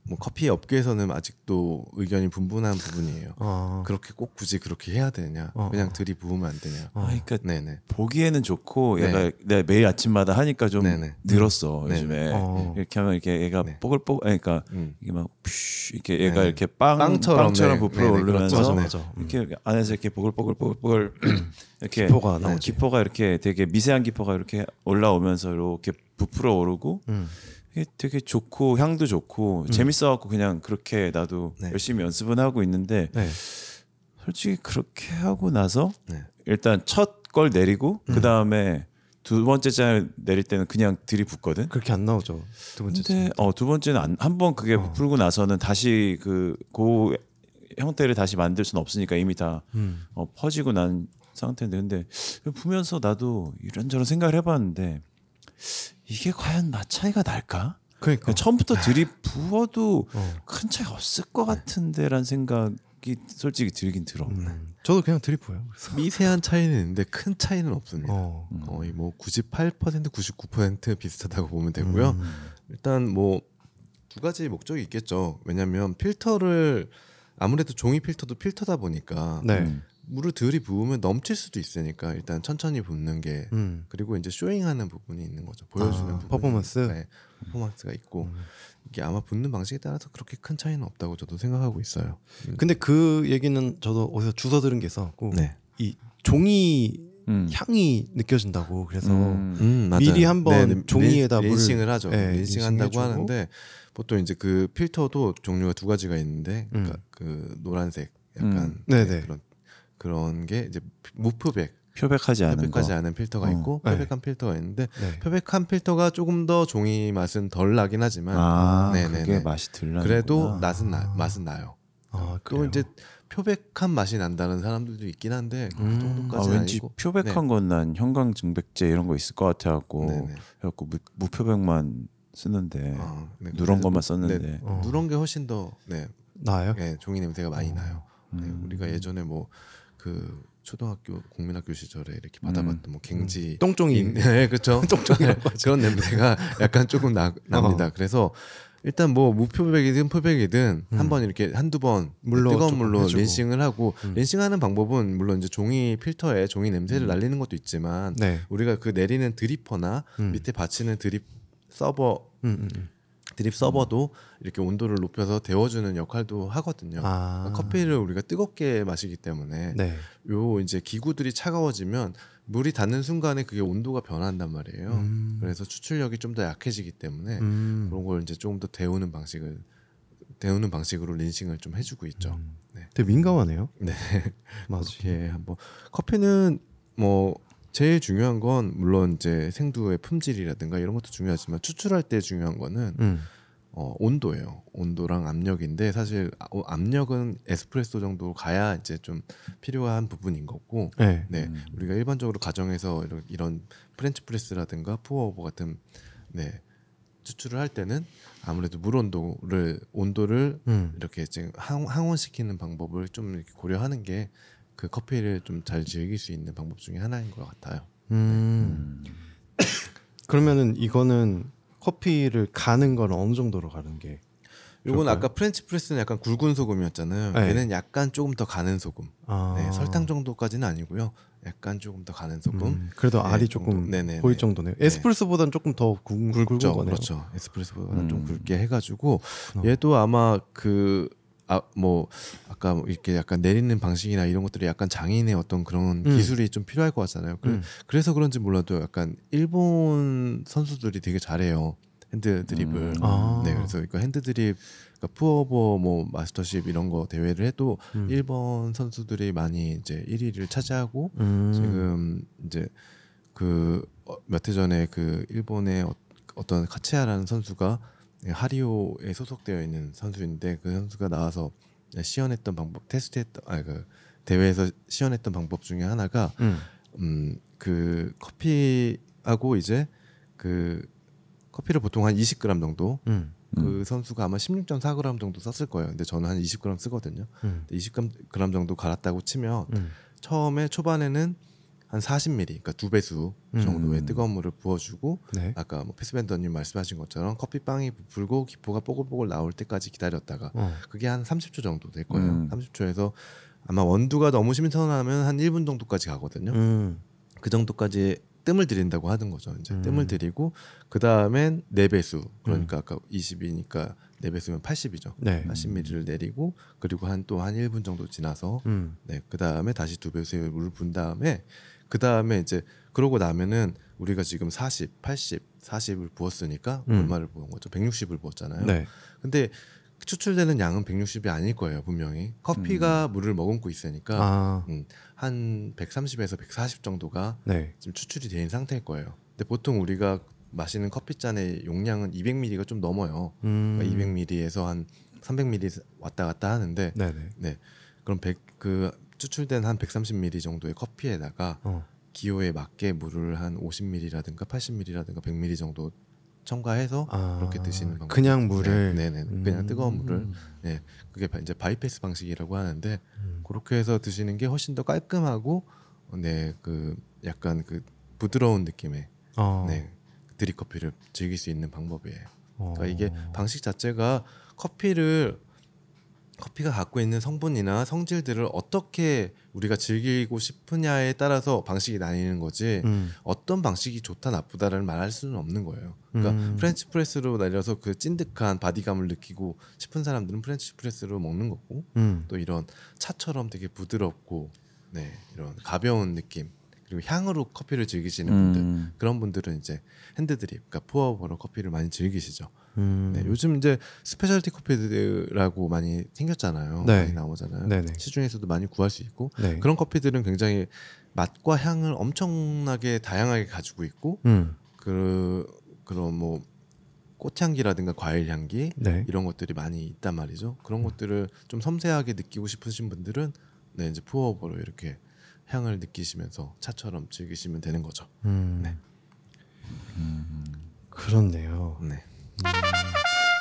뭐 커피 업계에서는 아직도 의견이 분분한 부분이에요. 아. 그렇게 꼭 굳이 그렇게 해야 되냐? 어, 그냥 어. 들이부으면 안 되냐? 어. 아, 그러니까 네네. 보기에는 좋고 네. 얘가 내가 매일 아침마다 하니까 좀 네네. 늘었어 네. 요즘에 어. 이렇게 하면 이렇게 얘가 네. 뽀글뽀글 그러니까 음. 이게 막 이렇게 얘가 네. 이렇게 빵 빵처럼, 빵처럼 네. 부풀어 오르면서 그렇죠. 맞아 네. 맞아. 음. 이렇게 안에서 이렇게 보글보글보글 *clears throat* 이렇게 기포가 네, 나오지. 기포가 이렇게 되게 미세한 기포가 이렇게 올라오면서 이렇게 부풀어 오르고 음. 되게 좋고 향도 좋고 재밌어갖고 그냥 그렇게 나도 네. 열심히 연습은 하고 있는데 네. 솔직히 그렇게 하고 나서 네. 일단 첫 걸 내리고 음. 그 다음에 두 번째 잔을 내릴 때는 그냥 들이붓거든. 그렇게 안 나오죠. 두 번째. 근데 어두 번째는 한 번 그게 어. 부풀고 나서는 다시 그고 형태를 다시 만들 수는 없으니까 이미 다 음. 어, 퍼지고 난 상태인데 근데 보면서 나도 이런저런 생각을 해봤는데 이게 과연 맛 차이가 날까? 그러니까. 그냥 처음부터 들이부어도 어. 큰 차이 없을 것 같은데라는 생각이 솔직히 들긴 들어. 음. 저도 그냥 드리프예요. 그래서. 미세한 차이는 있는데 큰 차이는 없습니다. 어. 음. 거의 뭐 98% 99% 비슷하다고 보면 되고요. 음. 일단 뭐 두 가지 목적이 있겠죠. 왜냐하면 필터를 아무래도 종이 필터도 필터다 보니까 네. 음. 물을 들이 부으면 넘칠 수도 있으니까 일단 천천히 붓는 게 음. 그리고 이제 쇼잉하는 부분이 있는 거죠. 보여주는 아, 부분이. 퍼포먼스? 네, 퍼포먼스가 있고 음. 이게 아마 붓는 방식에 따라서 그렇게 큰 차이는 없다고 저도 생각하고 있어요. 근데 그 얘기는 저도 어디서 주워 들은 게 있었고 네. 이 종이 음. 향이 느껴진다고 그래서 음. 음. 미리 한번 종이에다 린, 린싱을 하죠. 네, 린싱한다고 린싱해주고. 하는데 보통 이제 그 필터도 종류가 두 가지가 있는데 음. 그러니까 그 노란색 약간 음. 네. 그런 그런 게 이제 무표백 표백하지 않은 표백하지 거. 않은 필터가 어. 있고 네. 표백한 필터가 있는데 네. 표백한 필터가 조금 더 종이 맛은 덜 나긴 하지만 아, 네네네. 그게 맛이 덜 그래도 나는구나. 맛은 나, 맛은 나요. 아, 또? 이제 표백한 맛이 난다는 사람들도 있긴 한데 음. 그 아, 왠지 아니고 표백한 건난 형광증백제 이런 거 있을 것 같아 갖고 네네. 그래갖고 무, 무표백만 쓰는데 아, 네, 누런 것만 네, 썼는데 어. 누런 게 훨씬 더 네, 나요? 네, 종이 냄새가 많이 어. 나요. 네, 음. 우리가 예전에 뭐 그 초등학교 국민학교 시절에 이렇게 받아봤던 뭐 갱지 똥종이 인- *laughs* 네, 그렇죠. *laughs* 똥종이라고 그런 냄새가 *laughs* 약간 조금 나, 납니다. 어. 그래서 일단 뭐 무표백이든 표백이든 한번 이렇게 한두 번 음. 물로 뜨거운 물로 해주고. 린싱을 하고 음. 린싱하는 방법은 물론 이제 종이 필터에 종이 냄새를 날리는 것도 있지만 네. 우리가 그 내리는 드리퍼나 음. 밑에 받치는 드립 서버 음, 음, 음. 드립 서버도 이렇게 온도를 높여서 데워주는 역할도 하거든요. 아. 그러니까 커피를 우리가 뜨겁게 마시기 때문에 네. 요 이제 기구들이 차가워지면 물이 닿는 순간에 그게 온도가 변한단 말이에요. 음. 그래서 추출력이 좀 더 약해지기 때문에 음. 그런 걸 이제 조금 더 데우는 방식을 데우는 방식으로 rinsing을 좀 해주고 있죠. 음. 네. 되게 민감하네요. 네. 맞아. 그렇게 한번 커피는 뭐 제일 중요한 건 물론 이제 생두의 품질이라든가 이런 것도 중요하지만 추출할 때 중요한 거는 음. 어, 온도예요. 온도랑 압력인데 사실 아- 어, 압력은 에스프레소 정도 가야 이제 좀 필요한 부분인 거고. 네. 네, 음. 우리가 일반적으로 가정에서 이런, 이런 French press라든가 푸어오버 같은 네 추출을 할 때는 아무래도 물 온도를 온도를 음. 이렇게 지금 항, 항온시키는 방법을 좀 이렇게 고려하는 게 그 커피를 좀 잘 즐길 수 있는 방법 중에 하나인 것 같아요. 음. *coughs* 그러면은 이거는 커피를 가는 건 어느 정도로 가는 게? 요건 좋을까요? 아까 French press는 약간 굵은 소금이었잖아요. 네. 얘는 약간 조금 더 가는 소금. 아. 네, 설탕 정도까지는 아니고요. 약간 조금 더 가는 소금. 음, 그래도 네, 알이 정도. 조금 네네네. 보일 정도네요. 에스프레소보다는 조금 더 굵, 굵은 거네요. 그렇죠. 에스프레소보다는 음. 좀 굵게 해가지고 어. 얘도 아마 그 아 뭐 아까 뭐 이렇게 약간 내리는 방식이나 이런 것들이 약간 장인의 어떤 그런 음. 기술이 좀 필요할 것 같잖아요. 그래, 음. 그래서 그런지 몰라도 약간 일본 선수들이 되게 잘해요 hand drip을. 음. 아. 네, 그래서 이거 hand drip, 그러니까 푸어버 뭐 mastership 이런 거 대회를 해도 음. 일본 선수들이 많이 이제 1위를 차지하고 음. 지금 이제 그 몇 해 전에 그 일본의 어, 어떤 카치야라는 선수가 하리오에 소속되어 있는 선수인데 그 선수가 나와서 시연했던 방법 테스트했던 아그 대회에서 시연했던 방법 중에 하나가 음. 음그 커피하고 이제 그 커피를 보통 한 20g 정도 음. 그 선수가 아마 16.4g 정도 썼을 거예요. 근데 저는 한 20g 쓰거든요. 음. 근데 20g 정도 갈았다고 치면 음. 처음에 초반에는 한 40ml, 그러니까 두 배수 정도의 음. 뜨거운 물을 부어주고 네. 아까 뭐 피스밴더님 말씀하신 것처럼 커피 빵이 부풀고 기포가 뽀글뽀글 나올 때까지 기다렸다가 어. 그게 한 30초 정도 될 거예요. 음. 30초에서 아마 원두가 너무 신선하면 한 1분 정도까지 가거든요. 음. 그 정도까지 뜸을 들인다고 하는 거죠. 이제 음. 뜸을 들이고 그 다음엔 네 배수 그러니까 아까 20이니까 네 배수면 80이죠. 네. 80ml를 내리고 그리고 한 또한 1분 정도 지나서 음. 네, 그 다음에 다시 두 배수의 물을 분 다음에 그 다음에 이제 그러고 나면은 우리가 지금 40, 80, 40을 부었으니까 음. 얼마를 부은 거죠? 160을 부었잖아요. 네. 근데 추출되는 양은 160이 아닐 거예요, 분명히. 커피가 물을 머금고 있으니까 음. 아. 음, 한 130에서 140 정도가 네. 지금 추출이 된 상태일 거예요. 근데 보통 우리가 마시는 커피 잔의 용량은 200ml가 좀 넘어요. 음. 그러니까 200ml에서 한 300ml 왔다 갔다 하는데 네네. 네. 그럼 100, 그 추출된 한 130ml 정도의 커피에다가 어. 기호에 맞게 물을 한 50ml라든가 80ml라든가 100ml 정도 첨가해서 아. 그렇게 드시는 방법. 그냥 물을. 네, 네, 네. 그냥 음. 뜨거운 물을 네. 그게 바- 이제 바이패스 방식이라고 하는데 음. 그렇게 해서 드시는 게 훨씬 더 깔끔하고 네, 그 약간 그 부드러운 느낌의 어. 네. 드립 커피를 즐길 수 있는 방법이에요. 어. 그러니까 이게 방식 자체가 커피를 커피가 갖고 있는 성분이나 성질들을 어떻게 우리가 즐기고 싶으냐에 따라서 방식이 나뉘는 거지 음. 어떤 방식이 좋다 나쁘다를 말할 수는 없는 거예요. 그러니까 음. French press로 내려서 그 찐득한 body감을 느끼고 싶은 사람들은 French press로 먹는 거고 음. 또 이런 차처럼 되게 부드럽고 네 이런 가벼운 느낌 그리고 향으로 커피를 즐기시는 분들 음. 그런 분들은 이제 hand drip, 그러니까 푸어버로 커피를 많이 즐기시죠. 음. 네, 요즘 이제 specialty 커피들이라고 많이 생겼잖아요. 네. 많이 나오잖아요. 네네. 시중에서도 많이 구할 수 있고 네. 그런 커피들은 굉장히 맛과 향을 엄청나게 다양하게 가지고 있고 음. 그 그런 뭐 꽃향기라든가 과일 향기 네. 이런 것들이 많이 있단 말이죠. 그런 것들을 좀 섬세하게 느끼고 싶으신 분들은 네 이제 푸어버로 이렇게 향을 느끼시면서 차처럼 즐기시면 되는 거죠. 음. 네. 그렇네요. 네.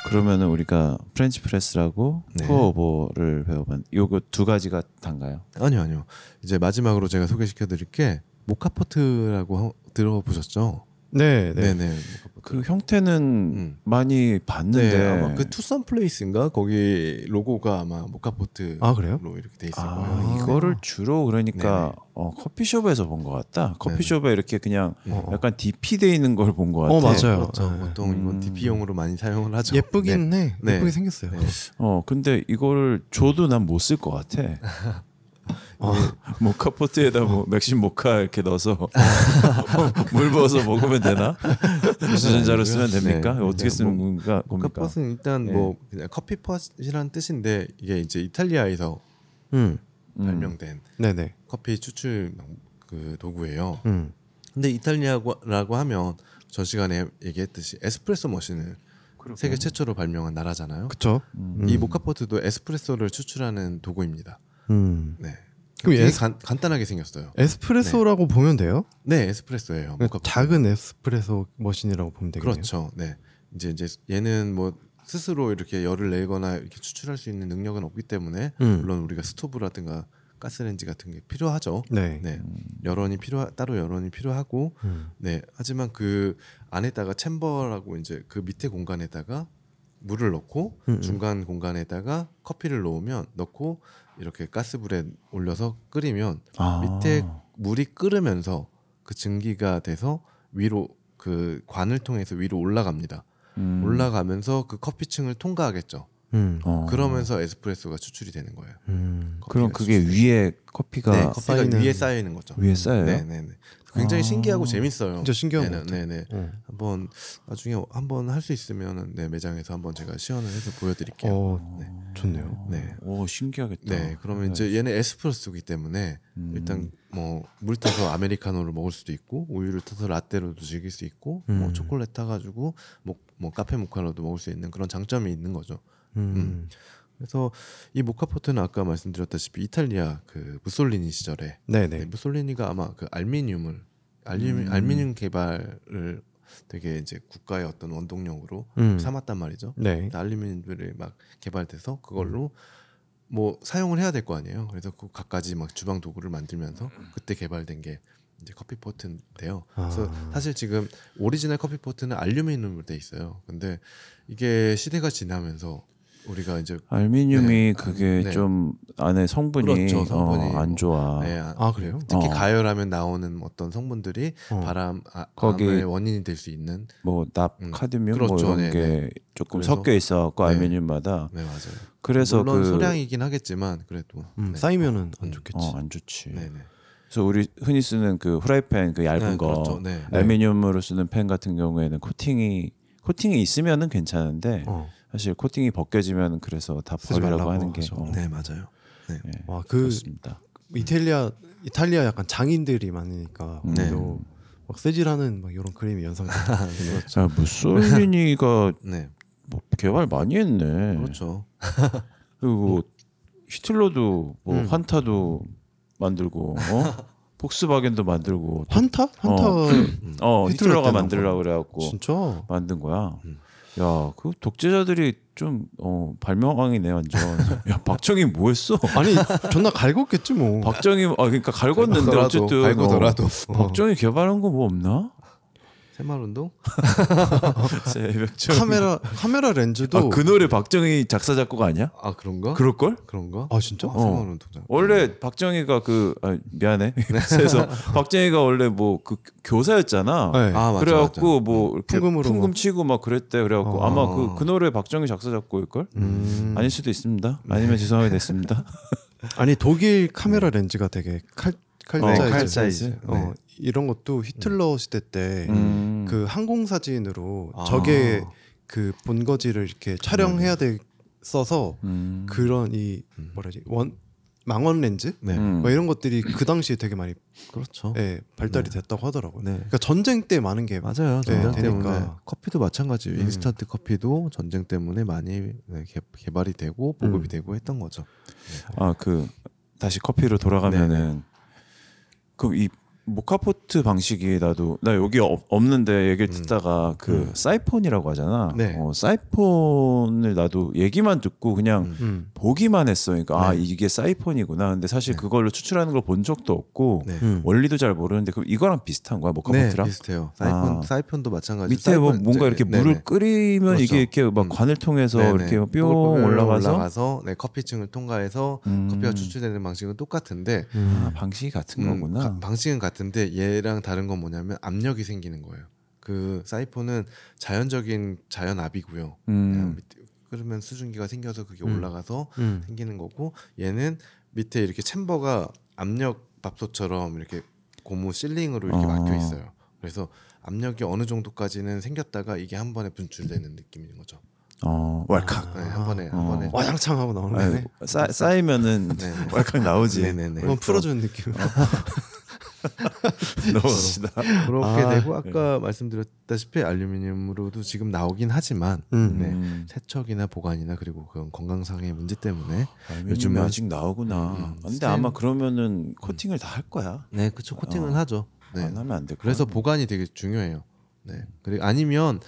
그러면은 우리가 French press라고 네. 푸어오버를 배워본 요거 두 가지가 단가요? 아니요, 아니요. 이제 마지막으로 제가 소개시켜 드릴 게 moka pot라고 하- 들어보셨죠? 네, 네. 네, 네. 그 형태는 음. 많이 봤는데 네, 아마 그 투썸 플레이스인가 거기 로고가 아마 moka pot로 아, 그래요? 이렇게 돼 있을 아, 거예요. 이거를 주로 그러니까 어, 커피숍에서 본 것 같다. 커피숍에 이렇게 그냥 어. 약간 DP 돼 있는 걸 본 것 같아. 어, 맞아요. 그렇죠. 네. 보통 이건 음. DP용으로 많이 사용을 하죠. 예쁘긴 해. 네. 예쁘게 생겼어요. 네. 어 근데 이걸 줘도 난 못 쓸 것 같아. *laughs* 어. 모카 포트에다 뭐 맥심 모카 이렇게 넣어서 *laughs* 물 부어서 먹으면 되나? 주전자로 쓰면 됩니까? 네. 어떻게 네. 쓰는 뭐, 건가? 겁니까? 모카 폿은 일단 네. 뭐 그냥 커피 폿이란 뜻인데 이게 이제 이탈리아에서 음. 음. 발명된 네네. 커피 추출 그 도구예요. 음. 근데 이탈리아라고 하면 전 시간에 얘기했듯이 에스프레소 머신을 세계 최초로 발명한 나라잖아요. 음. 이 모카포트도 에스프레소를 추출하는 도구입니다. 음. 네. 그럼 되게 에스- 간, 간단하게 생겼어요. 에스프레소라고 보면 돼요? 네, 에스프레소예요. 모카포트. 작은 에스프레소 머신이라고 보면 되겠네요. 그렇죠. 네. 이제 이제 얘는 뭐 스스로 이렇게 열을 내거나 이렇게 추출할 수 있는 능력은 없기 때문에 음. 물론 우리가 스토브라든가 가스레인지 같은 게 필요하죠. 네. 네. 열원이 필요 따로 열원이 필요하고 음. 네. 하지만 그 안에다가 챔버라고 이제 그 밑에 공간에다가 물을 넣고 음, 음. 중간 공간에다가 커피를 넣으면 넣고 이렇게 가스불에 올려서 끓이면 아. 밑에 물이 끓으면서 그 증기가 돼서 위로 그 관을 통해서 위로 올라갑니다. 음. 올라가면서 그 커피층을 통과하겠죠. 음. 어. 그러면서 에스프레소가 추출이 되는 거예요. 음. 그럼 그게 위에 커피가 네, 커피가 쌓이는- 위에 쌓여 있는 거죠. 위에 쌓여요? 네, 네, 네. 굉장히 아. 신기하고 재밌어요. 진짜 신기한 것 네, 같아요. 네, 네. 어. 한번 나중에 한번 할 수 있으면은 네 매장에서 한번 제가 시연을 해서 보여드릴게요. 어, 네. 좋네요. 네. 오 신기하겠다. 네, 그러면 이제 얘는 에스프레소기 때문에 음. 일단 뭐 물 타서 아메리카노를 먹을 수도 있고 우유를 타서 라떼로도 즐길 수 있고 뭐 음. 초콜릿 타가지고 뭐, 뭐 카페 모카로도 먹을 수 있는 그런 장점이 있는 거죠. 음. 음. 그래서 이 모카포트는 아까 말씀드렸다시피 이탈리아 그 무솔리니 시절에 네네. 네, 무솔리니가 아마 그 알미늄을 알미늄, 음. 알미늄 개발을 되게 이제 국가의 어떤 원동력으로 음. 삼았단 말이죠. 네. 알루미늄들이 막 개발돼서 그걸로 뭐 사용을 해야 될 거 아니에요. 그래서 그 갖가지 막 주방 도구를 만들면서 그때 개발된 게 이제 커피 포트인데요. 그래서 아. 사실 지금 오리지널 커피 포트는 알루미늄으로 돼 있어요. 근데 이게 시대가 지나면서 우리가 이제 알미늄이 네. 그게 네. 좀 안에 성분이, 그렇죠, 성분이 어, 안 좋아. 네, 아, 아 그래요? 특히 어. 가열하면 나오는 어떤 성분들이 어. 발암 아, 거기- 암의 원인이 될 수 있는 뭐 납, 음. 카드뮴 그렇죠. 뭐 이런 네, 게 조금 그래서- 섞여 있어갖고 네. 알미늄마다 네 맞아요. 그래서 물론 그 소량이긴 하겠지만 그래도 음, 네. 쌓이면은 안 음. 좋겠지. 어, 안 좋지. 네네. 그래서 우리 흔히 쓰는 그 후라이팬 그 얇은 네, 거 그렇죠. 네. 알미늄으로 쓰는 펜 같은 경우에는 코팅이 코팅이 있으면은 괜찮은데 어. 사실 코팅이 벗겨지면 그래서 다 버리라고 하는 게. 어, 네 맞아요. 네. 네, 와, 그 그렇습니다. 이탈리아 이탈리아 약간 장인들이 많으니까 네. 또막 쓰질하는 막 이런 그림이 연상돼. 자 *laughs* 무솔리니가 *laughs* 네 뭐 개발 많이 했네. 그렇죠. *laughs* 그리고 히틀러도 뭐 음. 환타도 만들고 어? 폭스바겐도 만들고 환타? 환타 어 *clears throat* 히틀러 히틀러가 때나 만들려고 그래갖고 진짜 만든 거야. 음. 야, 그 독재자들이 좀 어, 발명왕이네 완전. 야, 박정희 뭐 했어? 아니 존나 갈궜겠지 뭐. 박정희 아 그러니까 갈궜는데 어쨌든 갈고더라도. 어, 박정희 개발한 거 뭐 없나? 새마을 운동? 새벽정 *laughs* 카메라 카메라 렌즈도 아, 그 노래 박정희 작사 작곡 아니야? 아 그런가? 그럴 걸? 그런가? 아, 진짜? 아, 어. 새마을 운동. 원래 박정희가 그 아, 미안해. *laughs* 그래서 박정희가 원래 뭐 그 교사였잖아. 네. 아 맞아. 그래갖고 뭐 이렇게 풍금으로 풍금 막. 치고 막 그랬대. 그래갖고 어. 아마 그, 그 노래 박정희 작사 작곡일 걸? 음. 아닐 수도 있습니다. 아니면 죄송하게 됐습니다. *laughs* 아니 독일 카메라 렌즈가 되게 칼 칼 어, 자이스. 칼 자이스. 어, 네. 이런 것도 히틀러 시대 때그 음. 항공 사진으로 아. 적의 그 본거지를 이렇게 촬영해야 돼 써서 음. 그런 이 음. 뭐라지 원 망원 렌즈 네. 음. 뭐 이런 것들이 그 당시에 되게 많이 그렇죠. 예, 발달이 됐다고 하더라고요. 네. 그러니까 전쟁 때 많은 게 맞아요. 네, 전쟁 되니까. 때문에 커피도 마찬가지. 음. 인스턴트 커피도 전쟁 때문에 많이 네, 개, 개발이 되고 보급이 음. 되고 했던 거죠. 아 그 다시 커피로 돌아가면은 그이 moka pot 방식이 나도 나 여기 없, 없는데 얘기를 듣다가 그 사이폰이라고 하잖아. 네. 어, 사이폰을 나도 얘기만 듣고 그냥 음. 보기만 했어. 그러니까 아 네. 이게 사이폰이구나. 근데 사실 그걸로 추출하는 걸 본 적도 없고 네. 음. 원리도 잘 모르는데 그럼 이거랑 비슷한 거야 네, 모카포트랑? 비슷해요. 사이폰 아. 사이폰도 마찬가지. 밑에 뭐 뭔가 이렇게 물을 끓이면 그렇죠. 이게 이렇게 막 음. 관을 통해서 이렇게 뿅뿅 올라가서 올라가서 네, 커피층을 통과해서 음. 커피가 추출되는 방식은 똑같은데 음. 아, 방식이 같은 음, 거구나. 가- 방식은 같은 데 얘랑 다른 건 뭐냐면 압력이 생기는 거예요. 그 사이폰은 자연적인 자연압이고요. 음. 끓으면 수증기가 생겨서 그게 음. 올라가서 음. 생기는 거고 얘는 밑에 이렇게 챔버가 압력 밥솥처럼 이렇게 고무 실링으로 이렇게 아. 막혀 있어요. 그래서 압력이 어느 정도까지는 생겼다가 이게 한 번에 분출되는 느낌인 거죠. 어, 왈칵. 네, 한 번에 한 어. 번에 와장창 하고 나오는 거네. 쌓, 쌓이면은 네, 네. 왈칵 나오지. 네네네. 한번 풀어주는 느낌. *laughs* 넣읍시다. 그렇게 아, 되고 아까 말씀드렸다시피 알루미늄으로도 지금 나오긴 하지만 음. 네. 음. 세척이나 보관이나 그리고 그런 건강상의 문제 때문에 요즘에 아직 나오구나. 음, 근데 스텐- 아마 그러면은 코팅을 다 할 거야. 네 그쵸 코팅은 어. 하죠. 네. 안 하면 안될 거야. 그래서 보관이 되게 중요해요. 네. 그리고 아니면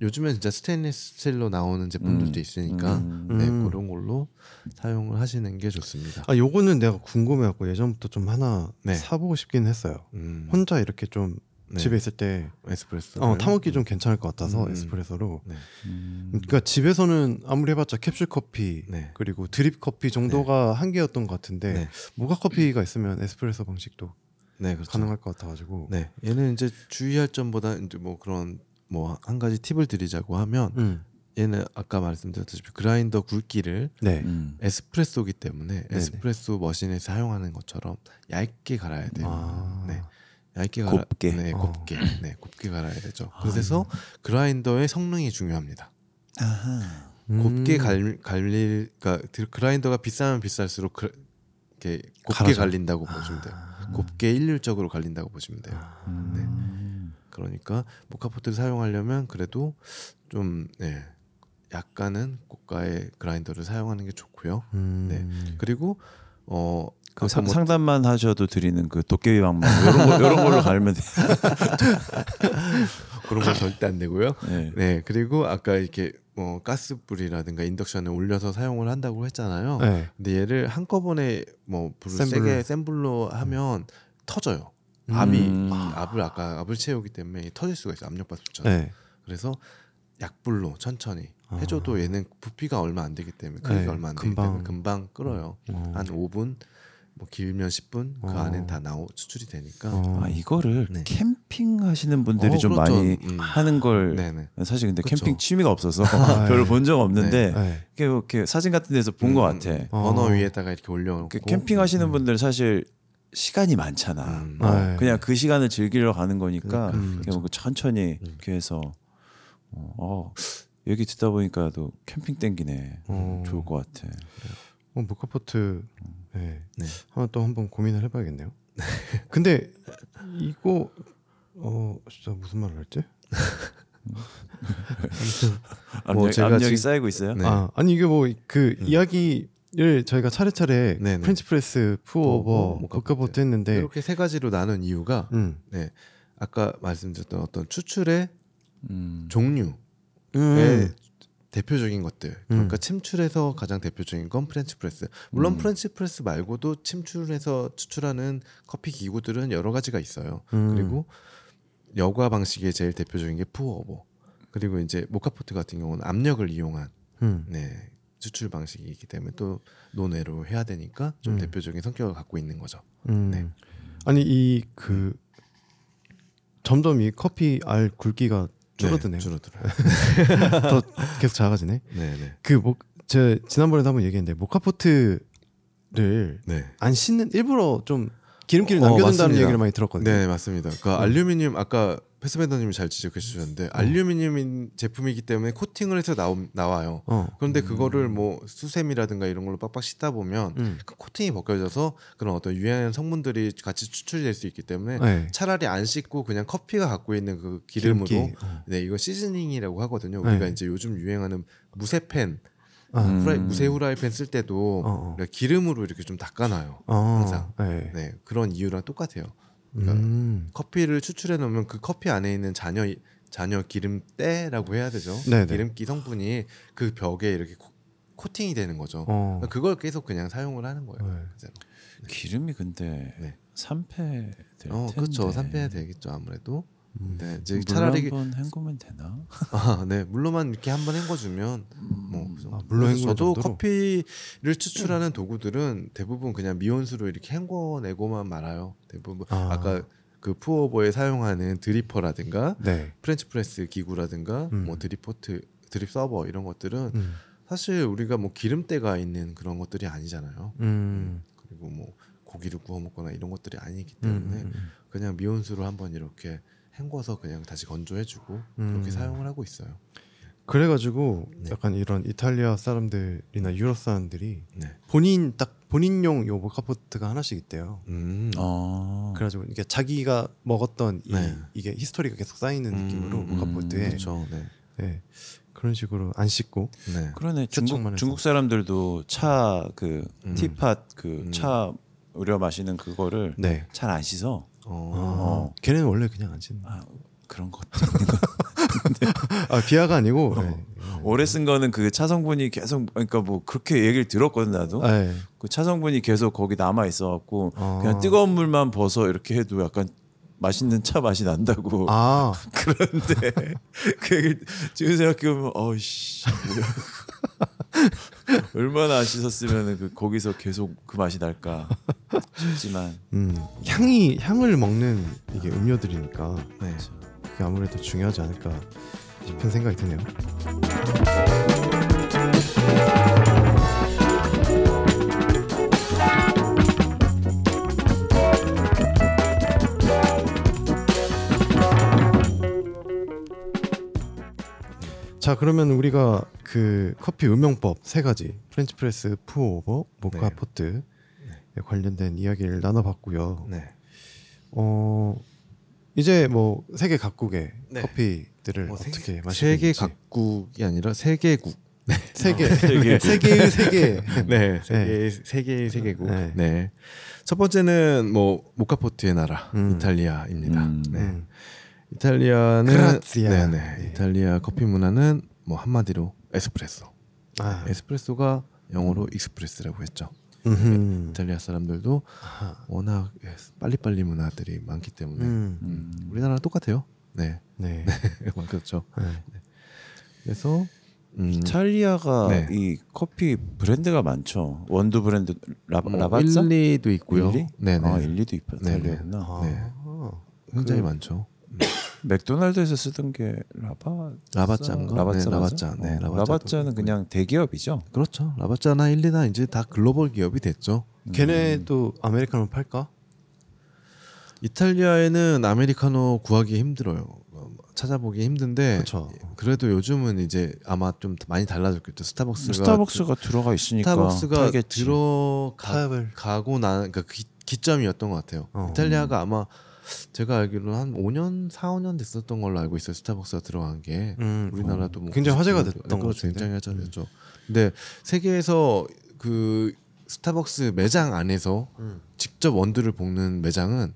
요즘엔 진짜 스테인리스 스틸로 나오는 제품들도 음. 있으니까 음. 네, 음. 그런 걸로 사용을 하시는 게 좋습니다. 아 요거는 내가 궁금해갖고 예전부터 좀 하나 네. 사보고 싶긴 했어요. 음, 혼자 이렇게 좀 네. 집에 있을 때 에스프레소 어, 타먹기 좀 괜찮을 것 같아서 음. 에스프레소로. 네. 음. 그러니까 집에서는 아무리 해봤자 캡슐 커피 네. 그리고 드립 커피 정도가 한계였던 것 같은데 네. 모카 커피가 있으면 에스프레소 방식도 네, 그렇죠. 가능할 것 같아가지고. 네, 얘는 이제 주의할 점보다 이제 뭐 그런 뭐 한 가지 팁을 드리자고 하면 음. 얘는 아까 말씀드렸다시피 그라인더 굵기를 네. 음. 에스프레소기 때문에 에스프레소 머신에 사용하는 것처럼 얇게 갈아야 돼요. 아. 네. 얇게 갈아, 곱게. 네, 어. 곱게, 네, 곱게 갈아야 되죠. 그래서 그라인더의 성능이 중요합니다. 아하. 음. 곱게 갈, 갈릴, 그러니까 드- 그라인더가 비싸면 비쌀수록 그, 이렇게 곱게 갈아져. 갈린다고 보시면 돼요. 곱게 일률적으로 갈린다고 보시면 돼요. 음. 그러니까 모카포트를 사용하려면 그래도 좀 네, 약간은 고가의 그라인더를 사용하는 게 좋고요. 음. 네. 그리고 어그 상, 뭐 상담만 하셔도 드리는 그 도깨비 방망 이런 거 이런 걸로 갈면 돼. *laughs* 그런 건 절대 안 되고요. 네. 네 그리고 아까 이렇게 뭐 가스불이라든가 인덕션에 올려서 사용을 한다고 했잖아요. 네. 근데 얘를 한꺼번에 뭐 불을 센 불로. 세게 센 불로 하면 터져요. 압이 음. 압을 아까 압을 채우기 때문에 터질 수가 있어요. 압력밥솥처럼. 네. 그래서 약불로 천천히 아. 해줘도 얘는 부피가 얼마 안 되기 때문에 크기가 네, 얼마 안 되기 금방. 때문에 금방 끓어요. 어. 한 5분 뭐 길면 10분 그 어. 안엔 다 나오 수출이 되니까. 어. 아 이거를 네. 캠핑 하시는 분들이 어, 좀 그렇죠. 많이 음. 하는 걸 네네. 사실 근데 그쵸. 캠핑 취미가 없어서 아, *laughs* 별로 네. 본적 없는데 네. 이렇게, 이렇게 사진 같은 데서 본것 음, 같아. 음. 어. 버너 위에다가 이렇게 올려놓고 그 캠핑 하시는 분들 은 사실 시간이 많잖아. 음. 어, 네. 그냥 그 시간을 즐기러 가는 거니까 음. 그냥 뭐 천천히 음. 이렇게 해서 어, 어, 얘기 듣다 보니까도 캠핑 땡기네. 어. 좋을 것 같아. 어, 모카포트 네. 네. 하나 또 한번 고민을 해봐야겠네요. *laughs* 근데 이거 어 진짜 무슨 말을 할지? *laughs* 압력, 뭐 제가 압력이 지금- 쌓이고 있어요. 네. 아 아니 이게 뭐그 음. 이야기 를 저희가 차례차례 네네. French press, pour over, moka pot. 했는데 이렇게 세 가지로 나눈 이유가 음. 네 아까 말씀드렸던 어떤 추출의 음. 종류 음. 의 대표적인 것들 그러니까 음. 침출에서 가장 대표적인 건 French press 물론 음. French press 말고도 침출해서 추출하는 커피 기구들은 여러 가지가 있어요 음. 그리고 여과 방식의 제일 대표적인 게 푸어버 그리고 이제 moka pot 같은 경우는 압력을 이용한 음. 네 추출 방식이기 때문에 또 논외로 해야 되니까 좀 음. 대표적인 성격을 갖고 있는 거죠 음. 네. 아니 이 그 점점 이 커피 알 굵기가 줄어드네요. 네, 줄어들어요 *laughs* 더 계속 작아지네. 네네 그뭐제 지난번에도 한번 얘기했는데 모카포트를 네. 안 씻는 일부러 좀 기름기를 어, 남겨둔다는 맞습니다. 얘기를 많이 들었거든요. 네 맞습니다. 그 알루미늄 아까 패스베더님이 잘 지적해 주셨는데 알루미늄 제품이기 때문에 코팅을 해서 나오, 나와요. 어. 그런데 그거를 뭐 수세미라든가 이런 걸로 빡빡 씻다 보면 음. 그 코팅이 벗겨져서 그런 어떤 유해한 성분들이 같이 추출될 수 있기 때문에 네. 차라리 안 씻고 그냥 커피가 갖고 있는 그 기름으로 기름기. 어. 네 이거 시즈닝이라고 하거든요. 우리가 네. 이제 요즘 유행하는 무쇠팬 아. 음. 후라이, 무쇠 후라이팬 쓸 때도 어, 어. 기름으로 이렇게 좀 닦아놔요. 어. 항상. 네. 네 그런 이유랑 똑같아요. 그러니까 음. 커피를 추출해 놓으면 그 커피 안에 있는 잔여 잔여 기름때라고 해야 되죠. 네네. 기름기 성분이 그 벽에 이렇게 코, 코팅이 되는 거죠. 어. 그러니까 그걸 계속 그냥 사용을 하는 거예요. 네. 그대로. 기름이 근데 네. 산패 될 어, 텐데. 그렇죠. 산패야 되겠죠 아무래도. 음. 네, 이제 물 차라리 한번 헹구면 되나? *laughs* 아, 네 물로만 이렇게 한번 헹궈주면 뭐 그. 아, 헹구는 저도 정도로? 커피를 추출하는 도구들은 대부분 그냥 미온수로 이렇게 헹궈내고만 말아요. 대부분 아. 아. 까그 푸어버에 사용하는 dripper라든가 네. French press 기구라든가 음. 뭐 drip pot, drip server 이런 것들은 음. 사실 우리가 뭐 기름때가 있는 그런 것들이 아니잖아요. 음. 그리고 뭐 고기를 구워 먹거나 이런 것들이 아니기 음. 때문에 음. 그냥 미온수로 한번 이렇게 헹궈서 그냥 다시 건조해주고 음. 그렇게 사용을 하고 있어요. 그래가지고 네. 약간 이런 이탈리아 사람들이나 유럽 사람들이 네. 본인 딱 본인용 요 모카포트가 하나씩 있대요. 음. 어. 그래가지고 이게 자기가 먹었던 이, 네. 이게 히스토리가 계속 쌓이는 느낌으로 음, 모카포트에 그렇죠. 네. 네. 그런 식으로 안 씻고 네. 그러네. 중국 중국 사람들도 차그 음. 티팟 그 음. 차 우려 마시는 그거를 네. 잘안 씻어. 아, 어. 걔네는 원래 그냥 안 씻는. 아, 그런 것. *laughs* 아 비하가 아니고. 어. 네. 오래 쓴 거는 그 차 성분이 계속 그러니까 뭐 그렇게 얘기를 들었거든 나도. 네. 그 차 성분이 계속 거기 남아 있어 갖고 아. 그냥 뜨거운 물만 벗어 이렇게 해도 약간 맛있는 차 맛이 난다고. 아 *laughs* 그런데 그 얘기 지금 생각해 보면 어이씨. *laughs* 얼마나 안 씻었으면 그 거기서 계속 그 맛이 날까 싶지만 음, 향이 향을 먹는 이게 음료들이니까 네. 그게 아무래도 중요하지 않을까 싶은 생각이 드네요. 자 그러면 우리가 그 커피 음용법 세 가지 French press, pour over, moka 네. pot 관련된 이야기를 나눠봤고요. 네. 어 이제 뭐 세계 각국의 네. 커피들을 뭐 어떻게 세계, 마시고 세계. 각국이 아니라 세계국. 세계 세계. 세계의 세계 네, 세계 세계의 세계국. 네. 네. 첫 번째는 뭐 moka pot의 나라 음. 이탈리아입니다. 음. 네. 음. 이탈리아는 grazie. 네네. 네. 이탈리아 커피 문화는 뭐 한마디로 에스프레소. 아, 에스프레소가 영어로 express라고 했죠. 음흠. 이탈리아 사람들도 아하. 워낙 빨리빨리 문화들이 많기 때문에 음. 음, 우리나라랑 똑같아요. 네, 네. *laughs* 그렇죠. 네. 그래서 음, 이탈리아가 네. 이 커피 브랜드가 많죠. 원두 브랜드 라, 뭐 라바짜? 일리도 있고요. 일리? 네네. 아, 일리도 있- 네네. 이탈리아구나. 아. 네. 굉장히 그- 많죠. 맥도날드에서 쓰던 게 라바 라바짜인가? 라바짜 네? 라바짜. 네, 어, 라바짜는 있고요. 그냥 대기업이죠. 그렇죠. 라바짜나 일리나 이제 다 글로벌 기업이 됐죠. 걔네도 아메리카노 팔까? 이탈리아에는 아메리카노 구하기 힘들어요. 어, 찾아보기 힘든데 그렇죠. 그래도 요즘은 이제 아마 좀 많이 달라졌겠죠. 스타벅스가 스타벅스가 들어가 있으니까 스타벅스가. 들어가고 난 그러니까 기, 기점이었던 것 같아요. 어. 이탈리아가 아마 제가 알기로는 한 5년, 4, 5년 됐었던 걸로 알고 있어요. 스타벅스가 들어간 게 음, 우리나라도 뭐 굉장히 화제가 90% 됐던 네, 것 그렇죠. 같은데. 굉장히 화제됐죠. 근데 세계에서 그 스타벅스 매장 안에서 음. 직접 원두를 볶는 매장은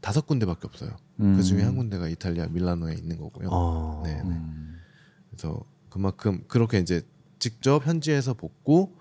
다섯 군데밖에 없어요. 음. 그 중에 한 군데가 이탈리아 밀라노에 있는 거고요. 아. 네. 음. 그래서 그만큼 그렇게 이제 직접 현지에서 볶고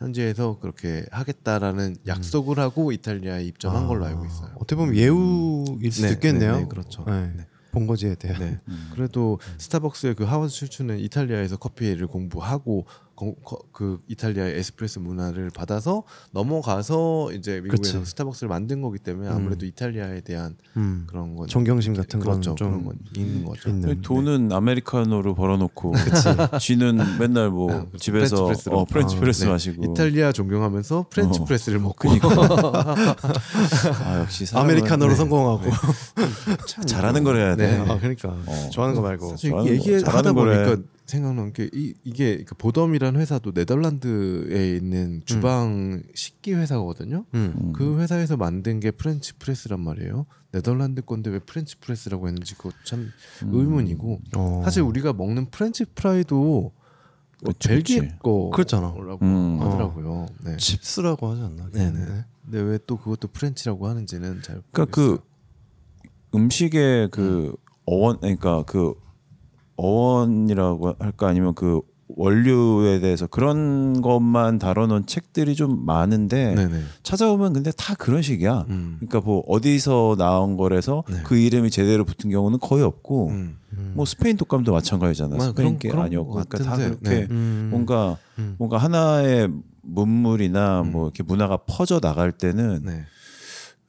현지에서 그렇게 하겠다라는 약속을 하고 이탈리아에 입점한 아. 걸로 알고 있어요. 어떻게 보면 예우일 수도 네, 있겠네요. 네, 네, 그렇죠. 네. 네. 본거지에 대한. 네. 음. 그래도 스타벅스의 그 하워드 슐츠는 이탈리아에서 커피를 공부하고 거- 거- 그 이탈리아의 에스프레소 문화를 받아서 넘어가서 이제 미국에서 그치. 스타벅스를 만든 거기 때문에 아무래도 이탈리아에 대한 음. 그런 건 존경심 같은 그렇죠. 건좀 그런 건 있는 거죠. 있는. 돈은 아메리카노로 벌어놓고 *laughs* 지는 맨날 뭐 아, 그렇죠. 집에서 French. 어, French 아, 프레스 네. 마시고 이탈리아 존경하면서 French 어. press를 먹고 *laughs* 아 역시 아메리카노로 네. 성공하고. 잘하는 걸 해야 돼. 네. 아 그러니까 어. 좋아하는 거 말고. 사실 잘하는 거- 얘기하다 잘하는 거래. 보니까 생각난 게 이, 이게 그 보덤이라는 회사도 네덜란드에 있는 주방 식기 회사거든요. 음. 음. 그 회사에서 만든 게 French press란 말이에요. 네덜란드 건데 왜 French press라고 했는지 그거 참 음. 의문이고 어. 사실 우리가 먹는 French fry도 뭐 그치, 벨기에 그치. 거라고 그렇잖아. 음. 하더라고요. 네. chips라고 하지 않나? 네네. 근데 왜 또 그것도 French라고 하는지는 잘 그러니까 그 모르겠어요. 음식의 그 어원 그러니까 그 어원이라고 할까 아니면 그 원료에 대해서 그런 것만 다뤄놓은 책들이 좀 많은데 네네. 찾아보면 근데 다 그런 식이야. 음. 그러니까 뭐 어디서 나온 거라서 네. 그 이름이 제대로 붙은 경우는 거의 없고 음. 뭐 스페인 독감도 마찬가지잖아. 뭐 스페인 그런- 게 그런 아니었고 것 그러니까 다 그렇게 네. 음. 뭔가 음. 뭔가 하나의 문물이나 음. 뭐 이렇게 문화가 퍼져 나갈 때는 네.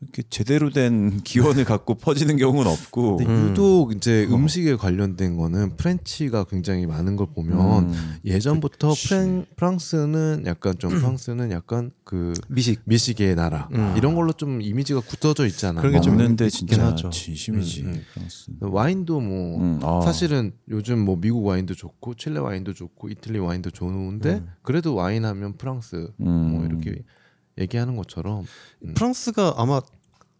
이렇게 제대로 된 *laughs* 기원을 갖고 퍼지는 경우는 없고 근데 음. 유독 이제 어. 음식에 관련된 거는 French가 굉장히 많은 걸 보면 음. 예전부터. 프랑, 프랑스는 약간 좀 *clears throat* 프랑스는 약간 그 미식 미식의 나라 음. 이런 걸로 좀 이미지가 굳어져 있잖아. 그런 게좀 있긴 진짜 하죠. 진심이지 음, 음. 프랑스. 와인도 뭐 음, 아. 사실은 요즘 뭐 미국 와인도 좋고 칠레 와인도 좋고 이탈리 와인도 좋은데 음. 그래도 와인 하면 프랑스 음. 뭐 이렇게 얘기하는 것처럼 음. 프랑스가 아마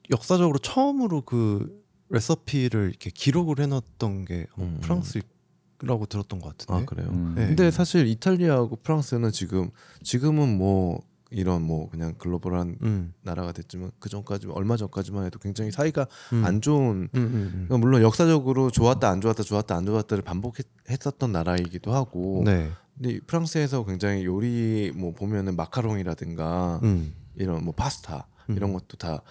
역사적으로 처음으로 그 레시피를 이렇게 기록을 해놨던 게 아마 음. 프랑스라고 들었던 것 같은데. 아 그래요. 음. 네. 근데 사실 이탈리아하고 프랑스는 지금 지금은 뭐 이런 뭐 그냥 글로벌한 음. 나라가 됐지만 그 전까지 얼마 전까지만 해도 굉장히 사이가 음. 안 좋은 음, 음, 음. 그러니까 물론 역사적으로 좋았다 안 좋았다 좋았다 안 좋았다를 반복했었던 나라이기도 하고 네. 근데 이 프랑스에서 굉장히 요리 뭐 보면은 마카롱이라든가 음. 이런 뭐 파스타 음. 이런 것도 다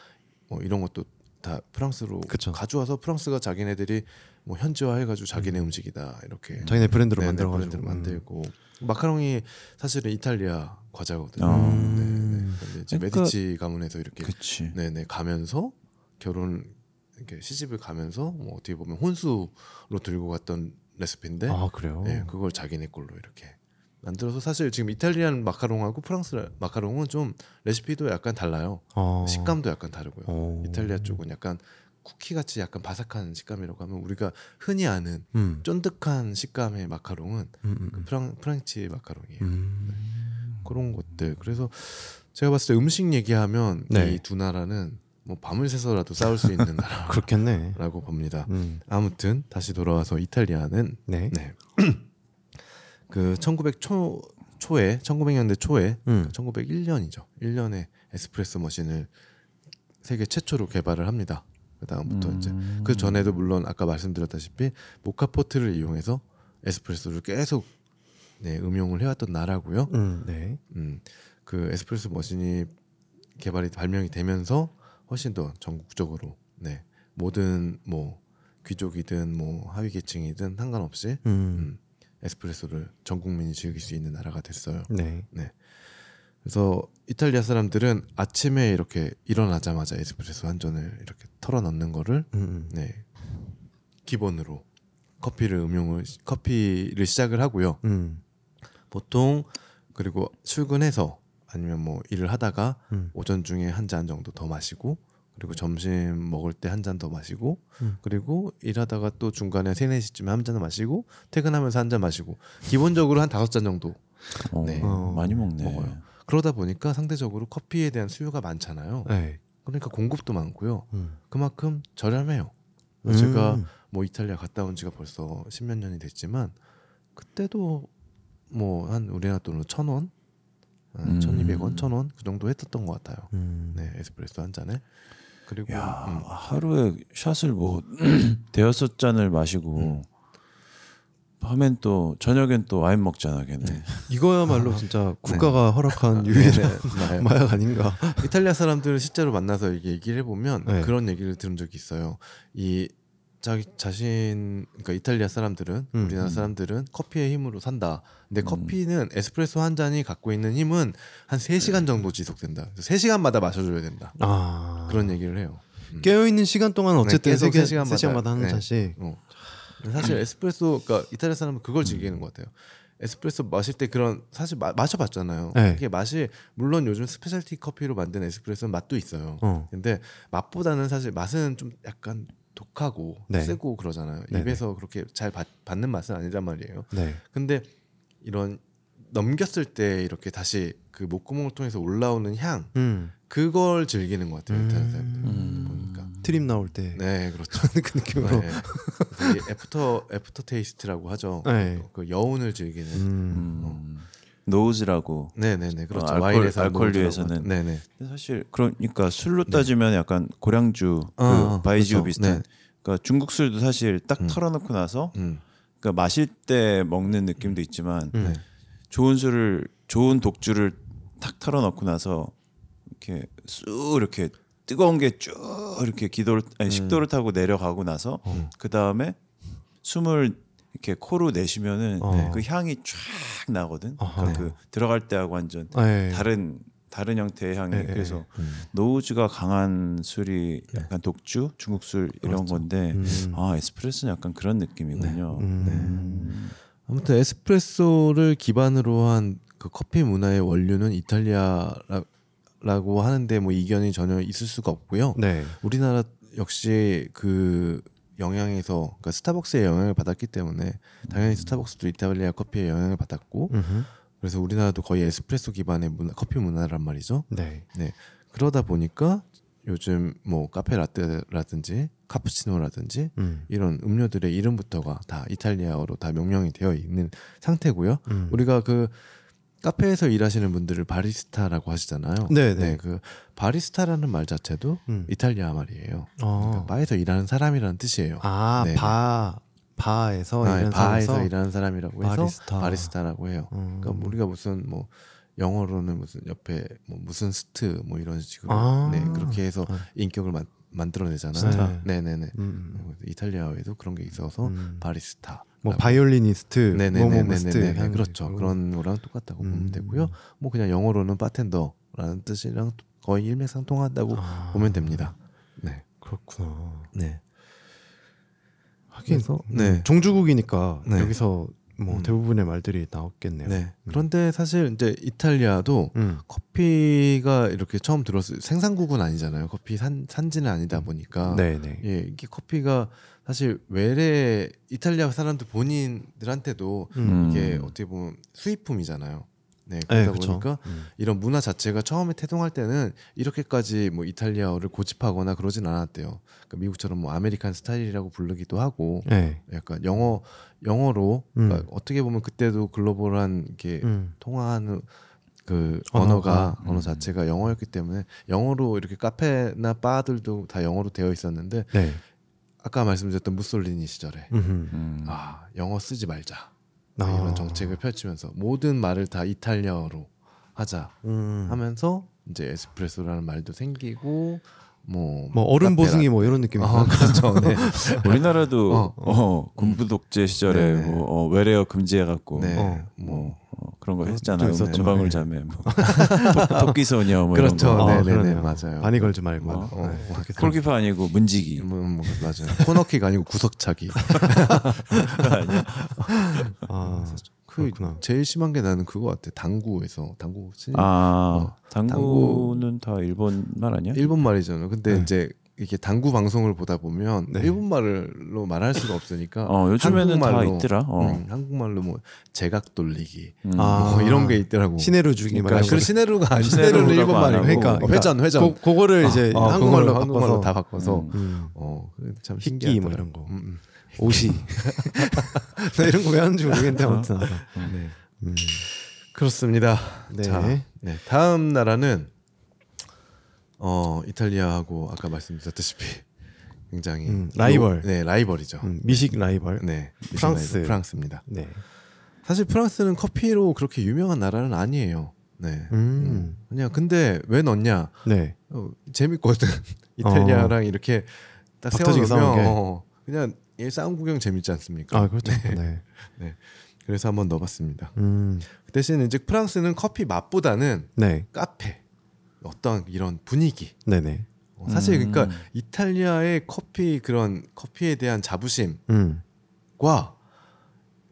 뭐 이런 것도 다 프랑스로 그쵸. 가져와서 프랑스가 자기네들이 뭐 현지화해가지고 자기네 음 식이다 이렇게 자기네 브랜드로 네네, 만들어 가지고. 브랜드를 만들고 마카롱이 사실은 이탈리아 과자거든요. 음. 네네. 근데 이제 그러니까- 메디치 가문에서 이렇게 그치. 네네 가면서 결혼 이렇게 시집을 가면서 뭐 어떻게 보면 혼수로 들고 갔던 레시피인데 아 그래요. 네, 그걸 자기네 걸로 이렇게 만들어서 사실 지금 이탈리안 마카롱하고 프랑스 마카롱은 좀 레시피도 약간 달라요. 어. 식감도 약간 다르고요. 어. 이탈리아 쪽은 약간 쿠키 같이 약간 바삭한 식감이라고 하면 우리가 흔히 아는 음. 쫀득한 식감의 마카롱은 음, 음, 그 프랑 프랑치 마카롱이에요. 음. 그런 것들. 그래서 제가 봤을 때 음식 얘기하면 네. 이두 나라는 뭐 밤을 새서라도 싸울 수 있는 *laughs* 그렇겠네. 나라라고 봅니다. 음. 아무튼 다시 돌아와서 이탈리아는 네. 네. *clears throat* 그 1900초 초에 1900년대 초에 음. 1901년이죠. 1년에 에스프레소 머신을 세계 최초로 개발을 합니다. 그 다음부터 음. 이제 그 전에도 물론 아까 말씀드렸다시피 모카 포트를 이용해서 에스프레소를 계속 네, 음용을 해왔던 나라고요. 음. 네. 음, 그 에스프레소 머신이 개발이 발명이 되면서 훨씬 더 전국적으로 네, 모든 뭐 귀족이든 뭐 하위 계층이든 상관없이 음. 음, 에스프레소를 전 국민이 즐길 수 있는 나라가 됐어요. 네. 그래서 이탈리아 사람들은 아침에 이렇게 일어나자마자 에스프레소 한 잔을 이렇게 털어 넣는 거를 음, 음. 네, 기본으로 커피를 음용을 커피를 시작을 하고요. 음. 보통 그리고 출근해서 아니면 뭐 일을 하다가 음. 오전 중에 한 잔 정도 더 마시고 그리고 점심 먹을 때 한 잔 더 마시고 음. 그리고 일하다가 또 중간에 세네 시쯤에 한 잔 마시고 퇴근하면서 한 잔 마시고 기본적으로 한 다섯 잔 정도 어, 네. 많이 먹네. 먹어요. 그러다 보니까 상대적으로 커피에 대한 수요가 많잖아요. 네. 그러니까 공급도 많고요. 음. 그만큼 저렴해요. 제가 음. 뭐 이탈리아 갔다 온 지가 벌써 십몇 년이 됐지만 그때도 뭐 한 우리나라 돈으로 천 원, 음. 천이백 원, 천 원 그 정도 했었던 것 같아요. 음. 네, 에스프레소 한 잔에. 그리고 야 음, 하루에 샷을 뭐 *clears throat* 대여섯 잔을 마시고 음. 밤엔 또 저녁엔 또 와인 먹잖아 걔네. 네. 이거야말로 진짜 국가가 *laughs* 허락한 유일한 네, *laughs* 마약 아닌가. 이탈리아 사람들을 실제로 만나서 이게 얘기를 해보면 네. 그런 얘기를 들은 적이 있어요. 이 자기 자신 그러니까 이탈리아 사람들은 음, 우리나라 음. 사람들은 커피의 힘으로 산다. 근데 음. 커피는 에스프레소 한 잔이 갖고 있는 힘은 한 3시간 정도 지속된다. 그래서 3시간마다 마셔 줘야 된다. 아. 그런 얘기를 해요. 음. 깨어 있는 시간 동안 어쨌든 네, 계속 세세 시간마다. 시간마다 한 네. 잔씩. 어. 사실 에스프레소 그러니까 이탈리아 사람은 그걸 즐기는 것 같아요. 에스프레소 마실 때 그런 사실 마, 마셔봤잖아요. 네. 이게 맛이 물론 요즘 specialty 커피로 만든 에스프레소는 맛도 있어요. 어. 근데 맛보다는 사실 맛은 좀 약간 독하고 네. 세고 그러잖아요. 네네. 입에서 그렇게 잘 받, 받는 맛은 아니란 말이에요. 네. 근데 이런 넘겼을 때 이렇게 다시 그 목구멍을 통해서 올라오는 향 음. 그걸 즐기는 것 같아요. 이탈리아 사람들 음. 보니까. 트림 나올 때. 네, 그렇죠. *laughs* 그 느낌으로. 네. after aftertaste라고 하죠. 네. 그 여운을 즐기는. 음. 음. nose라고. 네네네 그렇죠. 어, nose라고 하죠. 네네. 사실 그러니까 술로 따지면 약간 고량주 그 어, 白酒 그렇죠. 비슷한 네. 그러니까 중국 술도 사실 딱 음. 털어넣고 나서 음. 그러니까 마실 때 먹는 느낌도 있지만 음. 네. 좋은 술을 좋은 독주를 탁 털어놓고 나서 이렇게 쑥 이렇게 뜨거운 게 쭉 이렇게 기도를 아니 식도를 타고 내려가고 나서 그 다음에 숨을 이렇게 코로 내쉬면은 어. 그 향이 쫙 나거든. 그러니까 그 들어갈 때하고 완전 네. 다른 다른 형태의 향이 네, 그래서 음. 노우즈가 강한 술이 약간 독주, 중국 술 이런 건데 음. 아 에스프레소는 약간 그런 느낌이군요. 음. 아무튼 에스프레소를 기반으로 한 그 커피 문화의 원류는 이탈리아라고 하는데 뭐 이견이 전혀 있을 수가 없고요. 네. 우리나라 역시 그 영향에서 그러니까 스타벅스의 영향을 받았기 때문에 당연히 스타벅스도 이탈리아 커피의 영향을 받았고 음흠. 그래서 우리나라도 거의 에스프레소 기반의 문화, 커피 문화란 말이죠. 네. 네 그러다 보니까 요즘 뭐 카페 라떼라든지 카푸치노라든지 음. 이런 음료들의 이름부터가 다 이탈리아어로 다 명명이 되어 있는 상태고요. 음. 우리가 그 카페에서 일하시는 분들을 바리스타라고 하시잖아요. 네, 네. 그 바리스타라는 말 자체도 음. 이탈리아 말이에요. 어. 그러니까 바에서 일하는 사람이라는 뜻이에요. 아, 네, 바 바에서 아, 일하는 바에서 사람에서? 일하는 사람이라고 해서 바리스타. 바리스타라고 해요. 음. 그러니까 우리가 무슨 뭐 영어로는 무슨 옆에 뭐 무슨 스트 뭐 이런 식으로 아. 네 그렇게 해서 아. 인격을 만, 만들어내잖아요. 네네네. 음. 이탈리아어에도 그런 게 있어서 음. 바리스타. 뭐 바이올리니스트. 뭐뭐스트 네, 그렇죠. 그런 거랑 똑같다고 음. 보면 되고요. 뭐 그냥 영어로는 바텐더라는 뜻이랑 거의 일맥상통하다고 아. 보면 됩니다. 네. 그렇구나. 네. 하긴 음, 네. 종주국이니까 네. 여기서 뭐 음. 대부분의 말들이 나왔겠네요. 네. 그런데 사실 이제 이탈리아도 음. 커피가 이렇게 처음 들었을 생산국은 아니잖아요. 커피 산 산지는 아니다 보니까 네 네. 예, 이게 커피가 사실 외래 이탈리아 사람들 본인들한테도 음. 이게 어떻게 보면 수입품이잖아요. 네, 네, 그러다 그쵸. 보니까 음. 이런 문화 자체가 처음에 태동할 때는 이렇게까지 뭐 이탈리아어를 고집하거나 그러진 않았대요. 그러니까 미국처럼 뭐 American style이라고 부르기도 하고 네. 약간 영어 영어로 음. 그러니까 어떻게 보면 그때도 글로벌한 이게 음. 통화하는 그 언어가. 언어가 언어 자체가 영어였기 때문에 영어로 이렇게 카페나 바들도 다 영어로 되어 있었는데 네. 아까 말씀드렸던 무솔리니 시절에. 음. 아 영어 쓰지 말자 아. 이런 정책을 펼치면서 모든 말을 다 이탈리아어로 하자 음. 하면서 이제 에스프레소라는 말도 생기고 뭐, 뭐 카페라- 보승이 뭐 이런 느낌이 아, 그렇죠. 네. *laughs* 우리나라도 어, 어, 군부 독재 시절에 네, 네. 뭐 어, 외래어 금지해 갖고 네. 어. 뭐 어, 그런 거 했잖아요. 금방울 네. 자매 뭐 *laughs* 토끼 소녀 뭐 그렇죠. 이런 거. 아, 네, 네, 네, 그러네요. 맞아요. 많이 걸지 말고. 어, 어, 네. 어, 그렇게 콜키파 아니고 문지기. 뭐, 뭐, 맞아요. 코너킥 아니고 구석차기. *laughs* 아, 그 그렇구나. 제일 심한 게 나는 그거 같아. 당구에서 당구 친 아 어, 당구는 다 일본 말 아니야? 일본 말이잖아요. 근데 네. 이제 이렇게 당구 방송을 보다 보면 네. 일본 말로 말할 수가 없으니까 어 요즘에는 다 한국말로, 있더라. 어. 음, 한국말로 뭐 제각 돌리기 음. 아. 뭐 이런 게 있더라고. 시내로 주기 그러니까 말고. 그 시네루가 아니 시네루는 일본 안 말이고. 그러니까, 어, 회전 회전. 고, 그거를 이제 어, 한국말로 그걸로 바꿔서 한국말로 다 바꿔서 음. 음. 어, 희끼 신기하더라. 뭐 이런 거. 음, 음. 옷이. *laughs* 나 이런 거 왜 하는지 모르겠는데 아무튼 알아. 네. 음. 그렇습니다. 네. 자, 네. 다음 나라는 어 이탈리아하고 아까 말씀드렸다시피 굉장히 음, 라이벌. 요- 네 라이벌이죠. 음, 미식 라이벌. 네 프랑스. 라이벌, 프랑스입니다. 네. 사실 프랑스는 커피로 그렇게 유명한 나라는 아니에요. 네. 음. 음. 그냥 근데 왜 넣냐? 네. 어, 재밌거든. *laughs* 이탈리아랑 이렇게 딱 세워놓으면. 어, 그냥 얘 싸움 구경 재밌지 않습니까? 아, 그렇죠. *laughs* 네. 그래서 한번 넣어봤습니다. 음. 그 대신 이제 프랑스는 커피 맛보다는 네. 카페 어떤 이런 분위기 네, 네. 어, 사실 음. 그러니까 이탈리아의 커피 그런 커피에 대한 자부심과 음.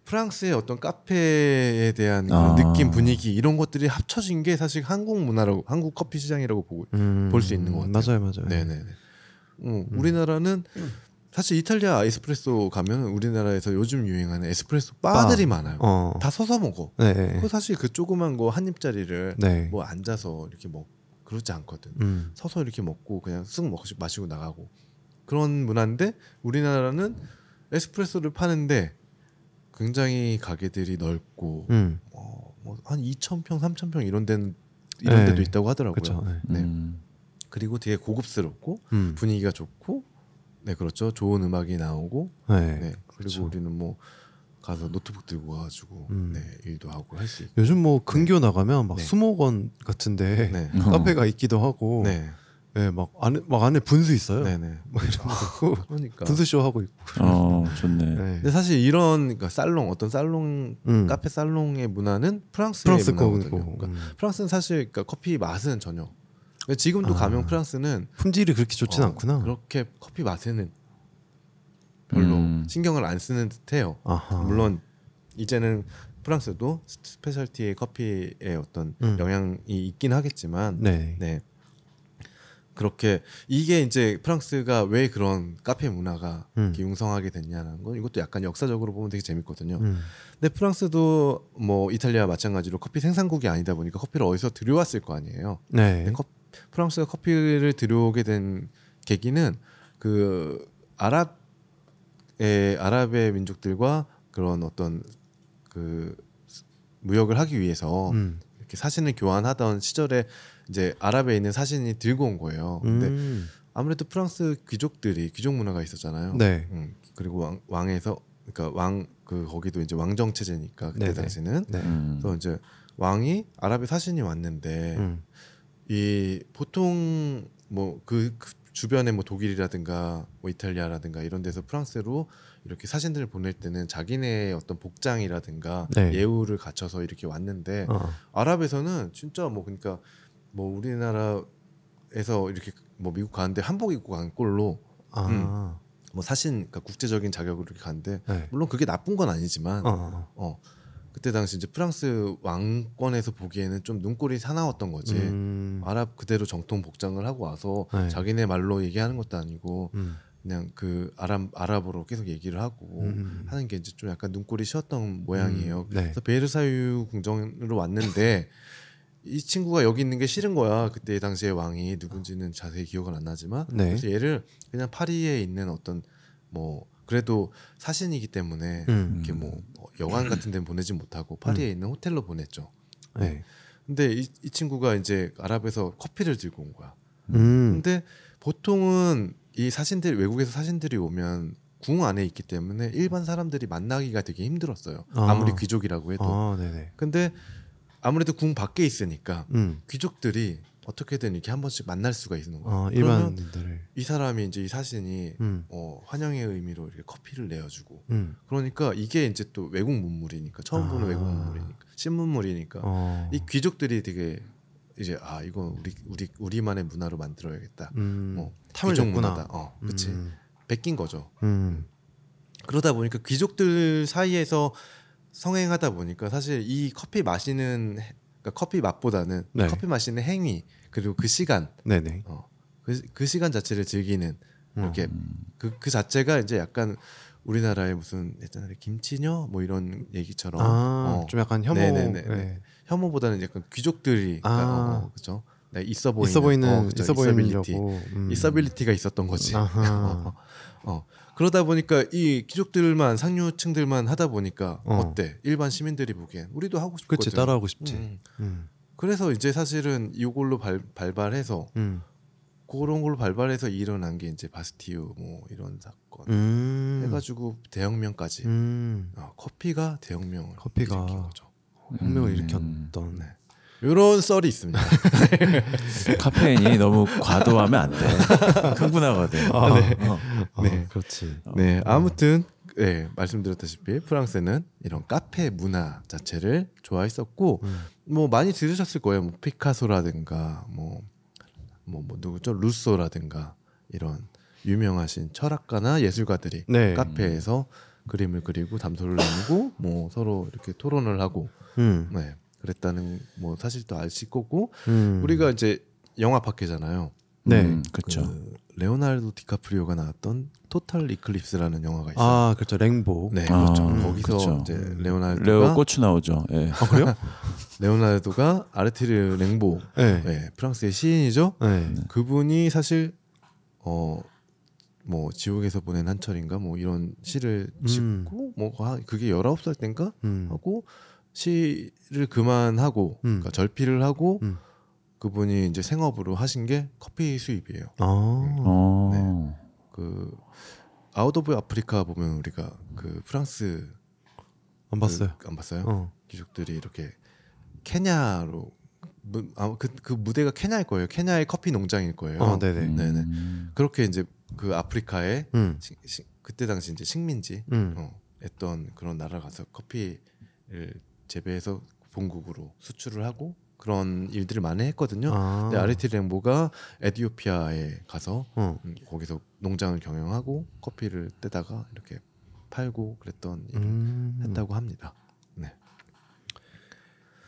프랑스의 어떤 카페에 대한 아. 느낌 분위기 이런 것들이 합쳐진 게 사실 한국 문화라고 한국 커피 시장이라고 보고 음. 볼수 있는 것 같아요. 맞아요, 맞아요. 네네네 어, 음. 우리나라는 사실 이탈리아 에스프레소 가면 우리나라에서 요즘 유행하는 에스프레소 바들이 많아요 어. 다 서서 먹어 네. 그 사실 그 조그만 거 한 입짜리를 네. 뭐 앉아서 이렇게 먹 그러지 않거든 음. 서서 이렇게 먹고 그냥 쓱먹 마시고 나가고 그런 문화인데 우리나라는 에스프레소를 파는데 굉장히 가게들이 넓고 음. 어, 뭐한 2,000평, 3,000평 이런 데는 이런 네. 데도 있다고 하더라고요. 그렇죠. 네. 네. 음. 그리고 되게 고급스럽고 음. 분위기가 좋고 네 그렇죠. 좋은 음악이 나오고 네. 네 그리고 그렇죠. 우리는 뭐 가서 노트북 들고 가가지고 음. 네 일도 하고 할 수 있고 요즘 뭐 근교 나가면 막 네. 수목원 같은데 네. *laughs* 카페가 있기도 하고 네. 네, 막 안에 막 안에 분수 있어요. 네네. 막 이런 거 있고 그러니까. 분수 쇼 하고 있고. 어 좋네. 네. 근데 사실 이런 그러니까 살롱 어떤 살롱 음. 카페 살롱의 문화는 프랑스의 프랑스 문화거든요. 그러니까 음. 프랑스는 사실 그러니까 커피 맛은 전혀. 지금도 아. 가면 프랑스는 품질이 그렇게 좋진 어, 않구나. 그렇게 커피 맛에는 별로 음. 신경을 안 쓰는 듯해요. 아하. 물론 이제는 프랑스도 specialty 커피의 어떤 음. 영향이 있긴 하겠지만 네. 네. 그렇게 이게 이제 프랑스가 왜 그런 카페 문화가 음. 융성하게 됐냐는 건 이것도 약간 역사적으로 보면 되게 재밌거든요. 음. 근데 프랑스도 뭐 이탈리아와 마찬가지로 커피 생산국이 아니다 보니까 커피를 어디서 들여왔을 거 아니에요. 네. 근데 커- 프랑스가 커피를 들여오게 된 계기는 그 아랍의 아랍의 민족들과 그런 어떤 그 무역을 하기 위해서 음. 이렇게 사신을 교환하던 시절에 이제 아랍에 있는 사신이 들고 온 거예요. 근데 음. 아무래도 프랑스 귀족들이 귀족 문화가 있었잖아요. 네. 음, 그리고 왕, 왕에서 그러니까 왕 그 거기도 이제 왕정 체제니까 그때 네네. 당시는 네. 음. 그래서 이제 왕이 아랍의 사신이 왔는데 음. 이 보통 뭐그 주변에 뭐 독일이라든가 뭐 이탈리아라든가 이런 데서 프랑스로 이렇게 사신들을 보낼 때는 자기네의 어떤 복장이라든가 네. 예우를 갖춰서 이렇게 왔는데 어. 아랍에서는 진짜 뭐 그러니까 뭐 우리나라에서 이렇게 뭐 미국 가는데 한복 입고 간 꼴로 아. 뭐 사신 그러니까 국제적인 자격으로 이렇게 가는데 네. 물론 그게 나쁜 건 아니지만 어. 어 그때 당시 이제 프랑스 왕권에서 보기에는 좀 눈꼴이 사나웠던 거지. 음. 아랍 그대로 정통 복장을 하고 와서 네. 자기네 말로 얘기하는 것도 아니고 음. 그냥 그 아랍 아랍어로 계속 얘기를 하고 음. 하는 게 이제 좀 약간 눈꼴이 쉬었던 모양이에요. 음, 네. 그래서 베르사유 궁정으로 왔는데 이 친구가 여기 있는 게 싫은 거야. 그때 당시에 왕이 누군지는 자세히 기억은 안 나지만 네. 그래서 얘를 그냥 파리에 있는 어떤 뭐 그래도 사신이기 때문에 음. 이렇게 뭐 여관 같은 데는 보내지 못하고 파리에 있는 호텔로 보냈죠. 네. 근데 이, 이 친구가 이제 아랍에서 커피를 들고 온 거야. 음. 근데 보통은 이 사신들 외국에서 사신들이 오면 궁 안에 있기 때문에 일반 사람들이 만나기가 되게 힘들었어요. 아. 아무리 귀족이라고 해도. 아. 근데 아무래도 궁 밖에 있으니까 음. 귀족들이 어떻게든 이렇게 한 번씩 만날 수가 있는 거예요. 아, 그러면 일반인들을. 이 사람이 이제 이 사신이 음. 어, 환영의 의미로 이렇게 커피를 내어주고 음. 그러니까 이게 이제 또 외국 문물이니까 처음 보는 아. 외국 문물이니까 신문물이니까 어. 이 귀족들이 되게 이제 아 이건 우리 우리 우리만의 문화로 만들어야겠다. 음. 어, 탐을. 문화다. 어, 그치. 음. 베낀 거죠. 음. 그러다 보니까 귀족들 사이에서 성행하다 보니까 사실 이 커피 마시는 해- 그러니까 커피 맛보다는 네. 커피 마시는 행위 그리고 그 시간 네네. 어, 그, 그 시간 자체를 즐기는 이렇게 음. 그, 그 자체가 이제 약간 우리나라의 무슨 옛날에 김치녀 뭐 이런 얘기처럼 아, 어, 좀 약간 혐오. 네네네. 네. 혐오보다는 약간 귀족들이 아. 어, 그죠? 네, 있어 보이는 있어 보이는 어? 있어 있어빌리티. 보이려고. 음. 있어빌리티가 있었던 거지. 아하. *laughs* 어. 그러다 보니까 이 귀족들만 상류층들만 하다 보니까 어. 어. 때 일반 시민들이 보기엔 우리도 하고 싶거든. 그치 따라하고 싶지. 음. 음. 그래서 이제 사실은 이걸로 발, 발발해서 음. 그런 걸로 발발해서 일어난 게 이제 바스티유 뭐 이런 사건 음. 해가지고 대혁명까지 음. 어, 커피가 대혁명을 커피가 일으킨 거죠. 혁명을 음. 일으켰던. 네. 이런 썰이 있습니다. *laughs* 카페인이 너무 과도하면 안 돼. *laughs* 흥분하거든. 아, 네. 어. 아, 네. 그렇지. 네, 아무튼 네, 말씀드렸다시피 프랑스는 이런 카페 문화 자체를 좋아했었고 음. 뭐 많이 들으셨을 거예요. 뭐 피카소라든가 뭐 뭐, 뭐 누구죠? 루소라든가 이런 유명하신 철학가나 예술가들이 네. 카페에서 그림을 그리고 담소를 나누고 뭐 서로 이렇게 토론을 하고 음. 네 그랬다는 뭐 사실도 아실 거고 음. 우리가 이제 영화 파케잖아요. 네. 음, 그렇죠. 그 레오나르도 디카프리오가 나왔던 토탈 이클립스라는 영화가 있어요. 아 그렇죠 랭보. 네, 아, 그렇죠. 음, 거기서 그렇죠. 이제 음. 레오나르도가 레오 고추 나오죠. 예. 아 그래요? *laughs* 레오나르도가 아르티르 랭보, 네. 네, 프랑스의 시인이죠. 네. 그분이 사실 어 뭐 지옥에서 보낸 한철인가 뭐 이런 시를 음. 짓고 뭐 하- 그게 19살 땐가 음. 하고 시를 그만하고 음. 그러니까 절필을 하고 음. 그분이 이제 생업으로 하신 게 커피 수입이에요. 아. 어. 그 Out of Africa 보면 우리가 그 프랑스 안 봤어요. 그, 안 봤어요? 어. 귀족들이 이렇게 케냐로 무, 아, 그, 그 무대가 케냐일 거예요. 케냐의 커피 농장일 거예요. 어, 네네. 네네. 음. 그렇게 이제 그 아프리카에 음. 시, 시, 그때 당시 이제 식민지 음. 어, 했던 그런 나라 가서 커피를 재배해서 본국으로 수출을 하고 그런 일들을 많이 했거든요. 아. 근데 아르티 렘보가 에티오피아에 가서 어. 음, 거기서 농장을 경영하고 커피를 떼다가 이렇게 팔고 그랬던 일을 음. 했다고 합니다. 네.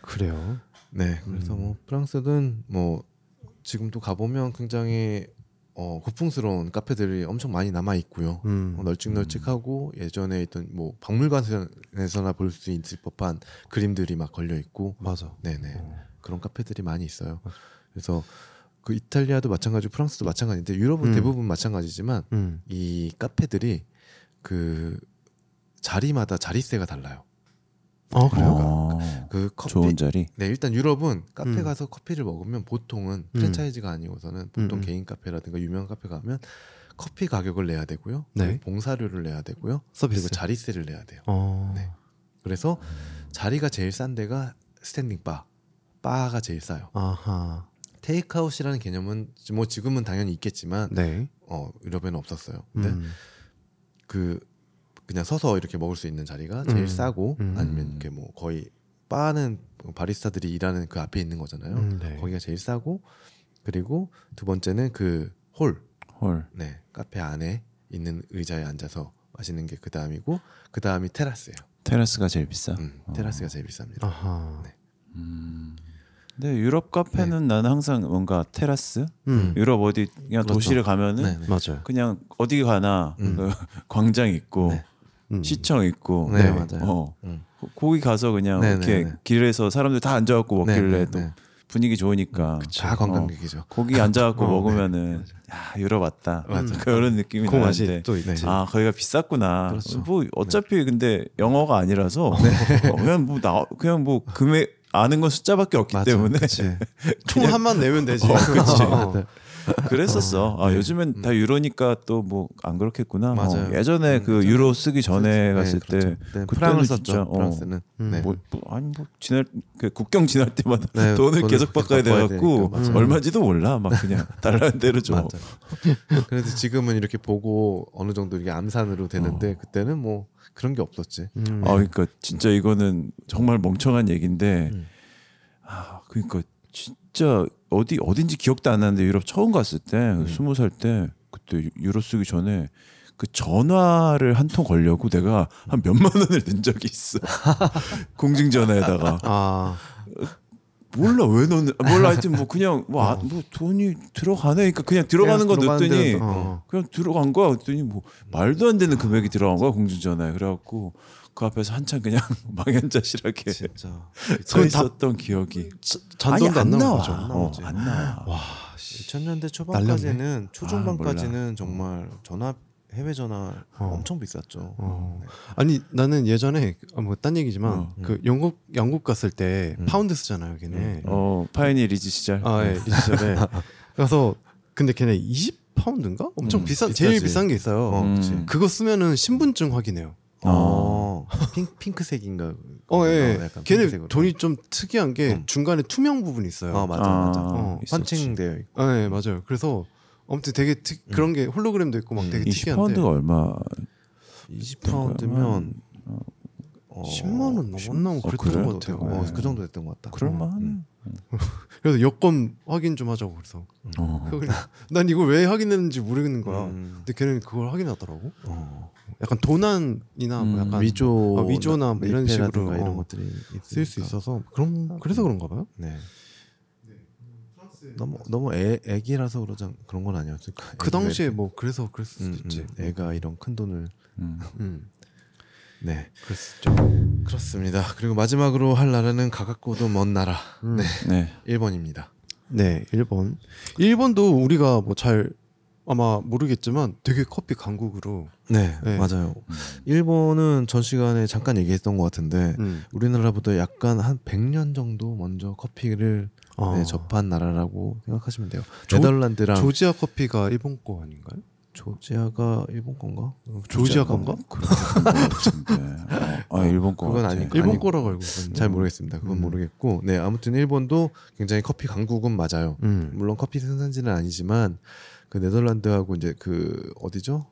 그래요. 네. 그래서 음. 뭐 프랑스는 뭐 지금도 가보면 굉장히 어, 고풍스러운 카페들이 엄청 많이 남아 있고요. 음. 어, 널찍널찍하고 예전에 있던 뭐 박물관에서나 볼 수 있을 법한 그림들이 막 걸려 있고 맞아. 네네 어. 그런 카페들이 많이 있어요. 그래서 그 이탈리아도 마찬가지고 프랑스도 마찬가지인데 유럽은 음. 대부분 마찬가지지만 음. 이 카페들이 그 자리마다 자리세가 달라요. 아 그래요? 어, 그 커피 좋은 자리. 네 일단 유럽은 카페 음. 가서 커피를 먹으면 보통은 음. 프랜차이즈가 아니고서는 보통 음, 음. 개인 카페라든가 유명한 카페 가면 커피 가격을 내야 되고요. 네. 봉사료를 내야 되고요. 서비스. 그리고 자리세를 내야 돼요. 어. 네. 그래서 자리가 제일 싼 데가 standing 바. 바가 제일 싸요. 아하. 테이크아웃이라는 개념은 뭐 지금은 당연히 있겠지만 네. 어 유럽에는 없었어요. 근데 음. 그 그냥 서서 이렇게 먹을 수 있는 자리가 제일 음. 싸고 음. 아니면 이렇게 뭐 거의 바는 바리스타들이 일하는 그 앞에 있는 거잖아요. 음, 네. 거기가 제일 싸고 그리고 두 번째는 그 홀, 헐. 네 카페 안에 있는 의자에 앉아서 마시는 게 그 다음이고 그 다음이 테라스예요. 테라스가 제일 비싸. 음, 테라스가 제일 비쌉니다. 아하. 네. 음. 근데 유럽 카페는 나는 항상 뭔가 테라스. 음. 유럽 어디 그냥 그렇죠. 도시를 가면은 네, 네. 맞아요. 그냥 어디 가나 음. 그 *laughs* 광장 있고 네. 음. 시청 있고. 네, 네. 맞아요. 어. 음. 거- 거기 가서 그냥 네, 이렇게 네, 네. 길에서 사람들 다 앉아갖고 네, 먹길래 네, 또 네. 분위기 좋으니까 다 관광객이죠. 거기 앉아갖고 *laughs* 어, 먹으면은 야 유럽 왔다 맞아. 그런 느낌이 그 나는데 또 있지. 아 거기가 비쌌구나. 그렇죠. 뭐 어차피 근데 영어가 아니라서 네. 어, 그냥 뭐 나 그냥 뭐 금액 아는 건 숫자밖에 없기 맞아. 때문에. *laughs* 총 한 만 내면 되지. 어, 그치. 어. 그랬었어. 아 요즘엔 다 유로니까 또 뭐 안 그렇겠구나. 맞아요. 어, 예전에 음, 그 맞아요. 유로 쓰기 전에 네, 갔을 그렇죠. 때 네, 그때는 프랑을 진짜, 썼죠. 어, 프랑스는 음. 네. 뭐, 뭐 아니 뭐 지날 그 국경 지날 때마다 네, *laughs* 돈을 돈을 계속 바꿔야 돼 갖고 되니까, 맞아요. 얼마인지도 몰라 막 그냥 *laughs* 달라는 대로 줘. 그래서 지금은 이렇게 보고 어느 정도 이게 암산으로 되는데 그때는 뭐 그런 게 없었지. 음. 아 그러니까 진짜 이거는 정말 멍청한 얘기인데 음. 아 그러니까 진짜 어디 어딘지 기억도 안 나는데 유럽 처음 갔을 때 음. 스무 살때 그때 유- 유로 쓰기 전에 그 전화를 한 통 걸려고 내가 한 몇만 원을 낸 적이 있어 *laughs* 공중전화에다가 아. 몰라 왜 넣는 몰라 하여튼 뭐 그냥 뭐, 아, 뭐 돈이 들어가네니까 그냥 들어가는 거 그냥 넣었더니 대로 어. 그냥 들어간 거야. 그랬더니 뭐 말도 안 되는 금액이 들어간 거야 공중전화에. 그래갖고 그 앞에서 한참 그냥 *laughs* 망연자실하게 진짜. *laughs* 서 있었던 기억이. 잔돈도 안, 나온 나와. 거죠. 어, 안 나와. 와. 2000년대 초반까지는 초중반까지는 정말 전화 해외 전화 어. 엄청 비쌌죠. 어. 네. 아니 나는 예전에 뭐딴 얘기지만 어. 그 영국 영국 갔을 때 음. 파운드 쓰잖아요, 걔네. 어 파이니 리즈 시절. 아, 예, 이 시절에. *laughs* 그래서 근데 걔네 20 파운드인가? 엄청 음, 비싼 제일 비싸지. 비싼 게 있어요. 어, 그치. 음. 그거 쓰면은 신분증 확인해요. 어, 핑, 핑크색인가? 어, 예. 어, 걔네 핑크색으로. 돈이 좀 특이한 게 음. 중간에 투명 부분이 있어요. 어 맞아 아, 맞아. 어. punching되어 있고. 아, 예, 맞아요. 그래서 아무튼 되게 특, 음. 그런 게 홀로그램도 있고 막 음, 되게 20 특이한데 파운드가 얼마? 20파운드면 어, 10만 원 넘었나 뭐 어, 그랬던? 것 같아요. 어, 예. 그 정도 됐던 것 같다. 그럴만하네. 음. *laughs* 그래서 여권 확인 좀 하자고 그래서 어. *laughs* 난 이걸 왜 확인했는지 모르겠는 거야. 음. 근데 걔는 그걸 확인하더라고. 어. 약간 도난이나 뭐 음, 약간 위조 아, 위조나 뭐 이런 식으로, 이런 어, 것들이 쓸 수. 있어서 그런 그래서 그런가 봐요. 네. 너무 너무 애 애기라서 그러자 그런 건 아니었을까. 그 당시에 뭐 그래서 그랬을 수도 음, 있지. 음, 애가 이런 큰 돈을 음. 음. 네 그랬었죠. 그렇습니다. 그리고 마지막으로 할 나라는 가깝고도 먼 나라 음. 네 네. 일본입니다. 네, 일본. 일본도 우리가 뭐 잘 아마 모르겠지만 되게 커피 강국으로. 네, 네. 맞아요. 일본은 전 시간에 잠깐 얘기했던 것 같은데 음. 우리나라보다 약간 한 100년 정도 먼저 커피를 어. 네, 접한 나라라고 생각하시면 돼요. 조- 네덜란드랑 조지아 커피가 일본 거 아닌가요? 조지아가 일본 건가? 조지아 건가? 어, 아 일본 거 그건. 아니- 일본. 거라고 알고 있었는데. 잘 모르겠습니다. 그건 음. 모르겠고, 네 아무튼 일본도 굉장히 커피 강국은 맞아요. 음. 물론 커피 생산지는 아니지만 그 네덜란드하고 이제 그 어디죠?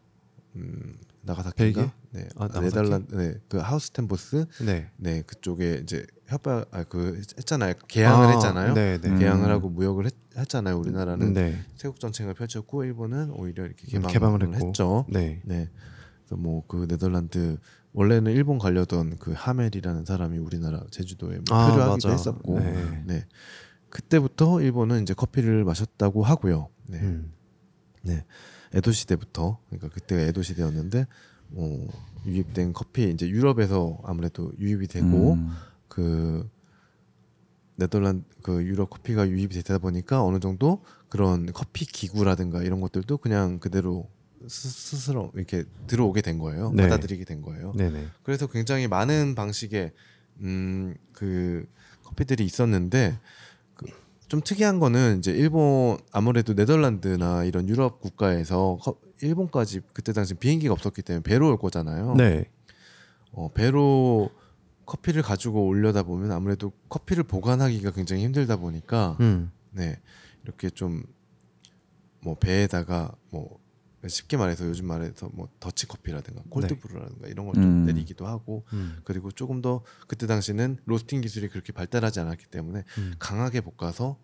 음, 나가사키인가? 네, 아, 나가사키? 네덜란드, 네, 그 하우스텐보스, 네. 네 그쪽에 이제 협박, 아그 했잖아요. 개항을 아, 했잖아요. 네, 네. 음. 개항을 하고 무역을 했, 했잖아요. 우리나라는 네. 세국 정책을 펼쳤고 일본은 오히려 이렇게 음, 개방을, 개방을. 했죠. 네. 네. 그래서 뭐 그 네덜란드 원래는 일본 가려던 그 하멜이라는 사람이 우리나라 제주도에 뭐 아, 표류하기도 맞아. 했었고, 네. 네. 그때부터 일본은 이제 커피를 마셨다고 하고요. 네. 음. 네. 에도 시대부터 그러니까 그때가 에도 시대였는데 어, 유입된 커피 이제 유럽에서 아무래도 유입이 되고 음. 그 네덜란드 그 유럽 커피가 유입이 되다 보니까 어느 정도 그런 커피 기구라든가 이런 것들도 그냥 그대로 스- 스스로 이렇게 들어오게 된 거예요. 네. 받아들이게 된 거예요. 네네. 그래서 굉장히 많은 방식의 음그 커피들이 있었는데 그 좀 특이한 거는 이제 일본 아무래도 네덜란드나 이런 유럽 국가에서 커- 일본까지 그때 당시 비행기가 없었기 때문에 배로 올 거잖아요. 네. 어, 배로 커피를 가지고 올려다 보면 아무래도 커피를 보관하기가 굉장히 힘들다 보니까 음. 네 이렇게 좀 뭐 배에다가 뭐 쉽게 말해서 요즘 말해서 뭐 더치 커피라든가 콜드브루라든가 이런 걸좀 음. 내리기도 하고 음. 그리고 조금 더 그때 당시는 로스팅 기술이 그렇게 발달하지 않았기 때문에 음. 강하게 볶아서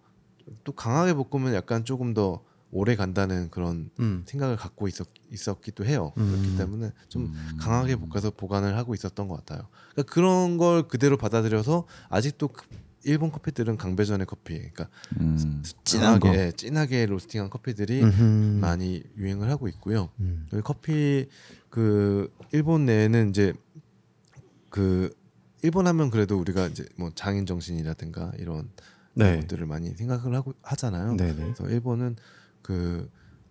또 강하게 볶으면 약간 조금 더 오래 간다는 그런 음. 생각을 갖고 있었, 있었기도 해요. 음. 그렇기 때문에 좀 음. 강하게 볶아서 보관을 하고 있었던 것 같아요. 그러니까 그런 걸 그대로 받아들여서 아직도 그 일본 커피들은 강배전의 커피, 그러니까 음. 거. 강하게 진하게 로스팅한 커피들이 음흠. 많이 유행을 하고 있고요. 음. 커피 그 일본 내에는 이제 그 일본 하면 그래도 우리가 이제 뭐 장인 정신이라든가 이런 네. 것들을 많이 생각을 하고 하잖아요. 네네. 그래서 일본은 그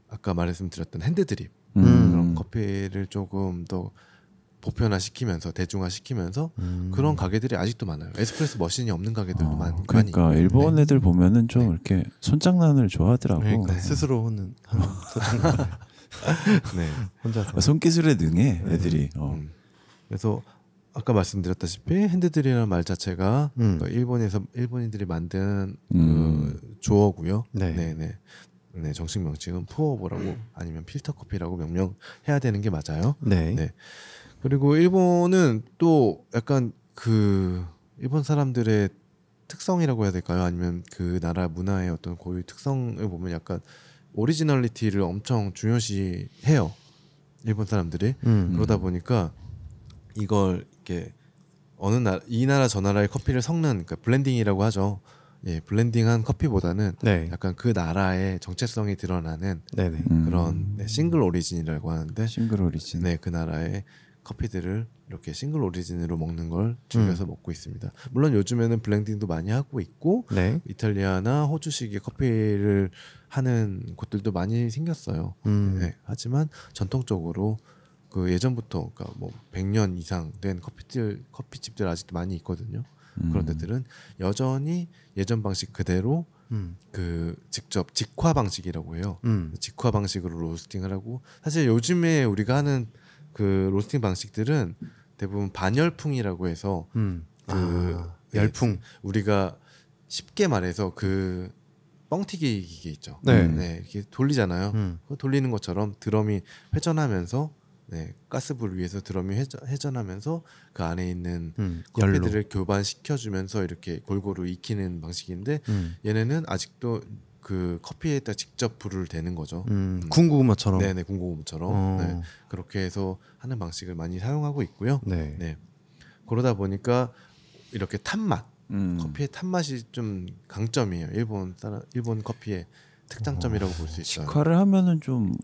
아까 말씀드렸던 핸드드립 음. 그런 커피를 조금 더 보편화 시키면서 대중화 시키면서 음. 그런 가게들이 아직도 많아요. 에스프레소 머신이 없는 가게들도 어, 많이 그러니까 많이. 일본 네. 애들 보면은 좀 네. 이렇게 손장난을 좋아하더라고. 그러니까 네. 스스로 하는 하는 소장을 네. 혼자서. 손기술에 능해 애들이. 어. 음. 그래서 아까 말씀드렸다시피 핸드드립이라는 말 자체가 음. 그 일본에서 일본인들이 만든 음. 그 조어고요. 네. 네, 네. 네, 정식 명칭은 푸어버라고 아니면 필터 커피라고 명명해야 되는 게 맞아요. 네. 네. 그리고 일본은 또 약간 그 일본 사람들의 특성이라고 해야 될까요? 아니면 그 나라 문화의 어떤 고유 특성을 보면 약간 originality를 엄청 중요시해요. 일본 사람들이 음. 그러다 보니까 이걸 이렇게 어느 나라 이 나라 저 나라의 커피를 섞는 그러니까 블렌딩이라고 하죠. 예, 블렌딩한 커피보다는 네. 약간 그 나라의 정체성이 드러나는 네네. 음. 그런 네, single origin이라고 하는데 single origin. 네, 그 나라의 커피들을 이렇게 싱글 오리진으로 먹는 걸 음. 즐겨서 먹고 있습니다. 물론 요즘에는 블렌딩도 많이 하고 있고 네. 이탈리아나 호주식의 커피를 하는 곳들도 많이 생겼어요. 음. 네, 하지만 전통적으로 그 예전부터 그러니까 뭐 100년 이상 된 커피들 커피집들 아직도 많이 있거든요. 음. 그런 데들은 여전히 예전 방식 그대로 음. 그 직접 직화 방식이라고 해요. 음. 직화 방식으로 로스팅을 하고 사실 요즘에 우리가 하는 그 로스팅 방식들은 대부분 반열풍이라고 해서 음. 그 아, 네, 열풍. 우리가 쉽게 말해서 그 뻥튀기 기계 있죠. 네. 이렇게 돌리잖아요. 음. 그 돌리는 것처럼 드럼이 회전하면서 네, 가스불 위에서 드럼이 회전, 회전 하면서 그 안에 있는 음. 커피들을 교반시켜 주면서 이렇게 골고루 익히는 방식인데 음. 얘네는 아직도 그 커피에다 직접 불을 대는 거죠. 음. 군고구마처럼. 네네 군고구마처럼 어. 네, 그렇게 해서 하는 방식을 많이 사용하고 있고요. 네. 네 그러다 보니까 이렇게 탄맛 음. 커피의 탄맛이 좀 강점이에요. 일본 사람 일본 커피의 특장점이라고 볼 수 있어요. 직화를 하면은 좀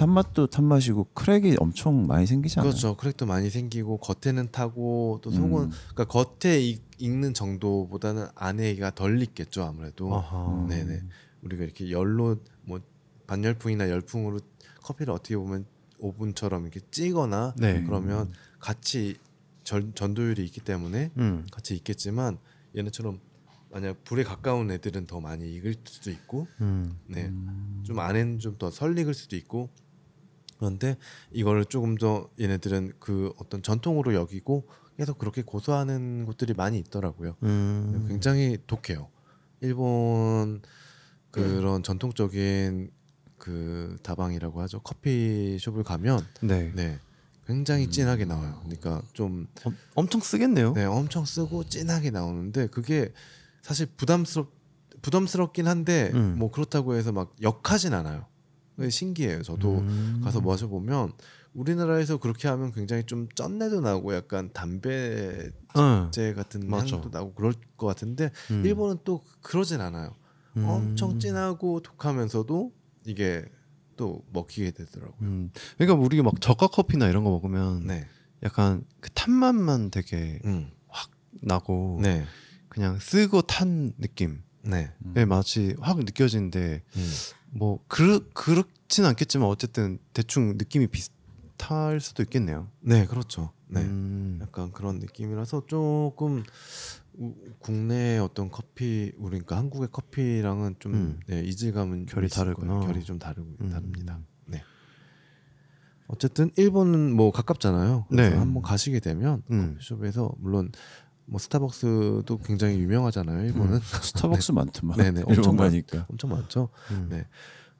탄맛도 탄맛이고 크랙이 엄청 많이 생기잖아요. 그렇죠. 크랙도 많이 생기고 겉에는 타고 또 속은 음. 그러니까 겉에 익, 익는 정도보다는 안에가 덜 익겠죠 아무래도. 아하. 네네. 우리가 이렇게 열로 뭐 반열풍이나 열풍으로 커피를 어떻게 보면 오븐처럼 이렇게 찌거나 네. 그러면 같이 전, 전도율이 있기 때문에 음. 같이 익겠지만 얘네처럼 만약 불에 가까운 애들은 더 많이 익을 수도 있고 음. 네. 좀 안에는 좀 더 설 익을 수도 있고 그런데 이거를 조금 더 얘네들은 그 어떤 전통으로 여기고 계속 그렇게 고수하는 곳들이 많이 있더라고요. 음. 굉장히 독해요. 일본 그런 전통적인 그 다방이라고 하죠. 커피숍을 가면 네. 네 굉장히 진하게 나와요. 그러니까 좀 엄, 엄청 쓰겠네요. 네, 엄청 쓰고 진하게 나오는데 그게 사실 부담스럽 부담스럽긴 한데 음. 뭐 그렇다고 해서 막 역하진 않아요. 그게 신기해요. 저도 음. 가서 마셔 보면 우리나라에서 그렇게 하면 굉장히 좀 쩐내도 나고 약간 담배제 응. 같은 맞아. 향도 나고 그럴 것 같은데 음. 일본은 또 그러진 않아요. 음. 엄청 진하고 독하면서도 이게 또 먹히게 되더라고요. 음. 그러니까 우리 막 저가 커피나 이런 거 먹으면 네, 약간 그 탄맛만 되게 음, 나고 네, 그냥 쓰고 탄 느낌의 네, 맛이 확 느껴지는데 음. 뭐 그르, 그렇진 않겠지만 어쨌든 대충 느낌이 비슷할 수도 있겠네요. 네, 그렇죠. 네. 음. 약간 그런 느낌이라서 조금 우- 국내 어떤 커피 우리 그러니까 한국의 커피랑은 좀 음. 네, 이질감은 좀 결이 다르구나. 결이 좀 다르고 음. 다릅니다. 네. 어쨌든 일본은 뭐 가깝잖아요. 그래서 네. 한번 가시게 되면 음. 커피숍에서 물론 뭐 스타벅스도 굉장히 유명하잖아요. 일본은 스타벅스 많더만. *laughs* 네네, 엄청 많- 가니까. 엄청 많죠. 음. 네.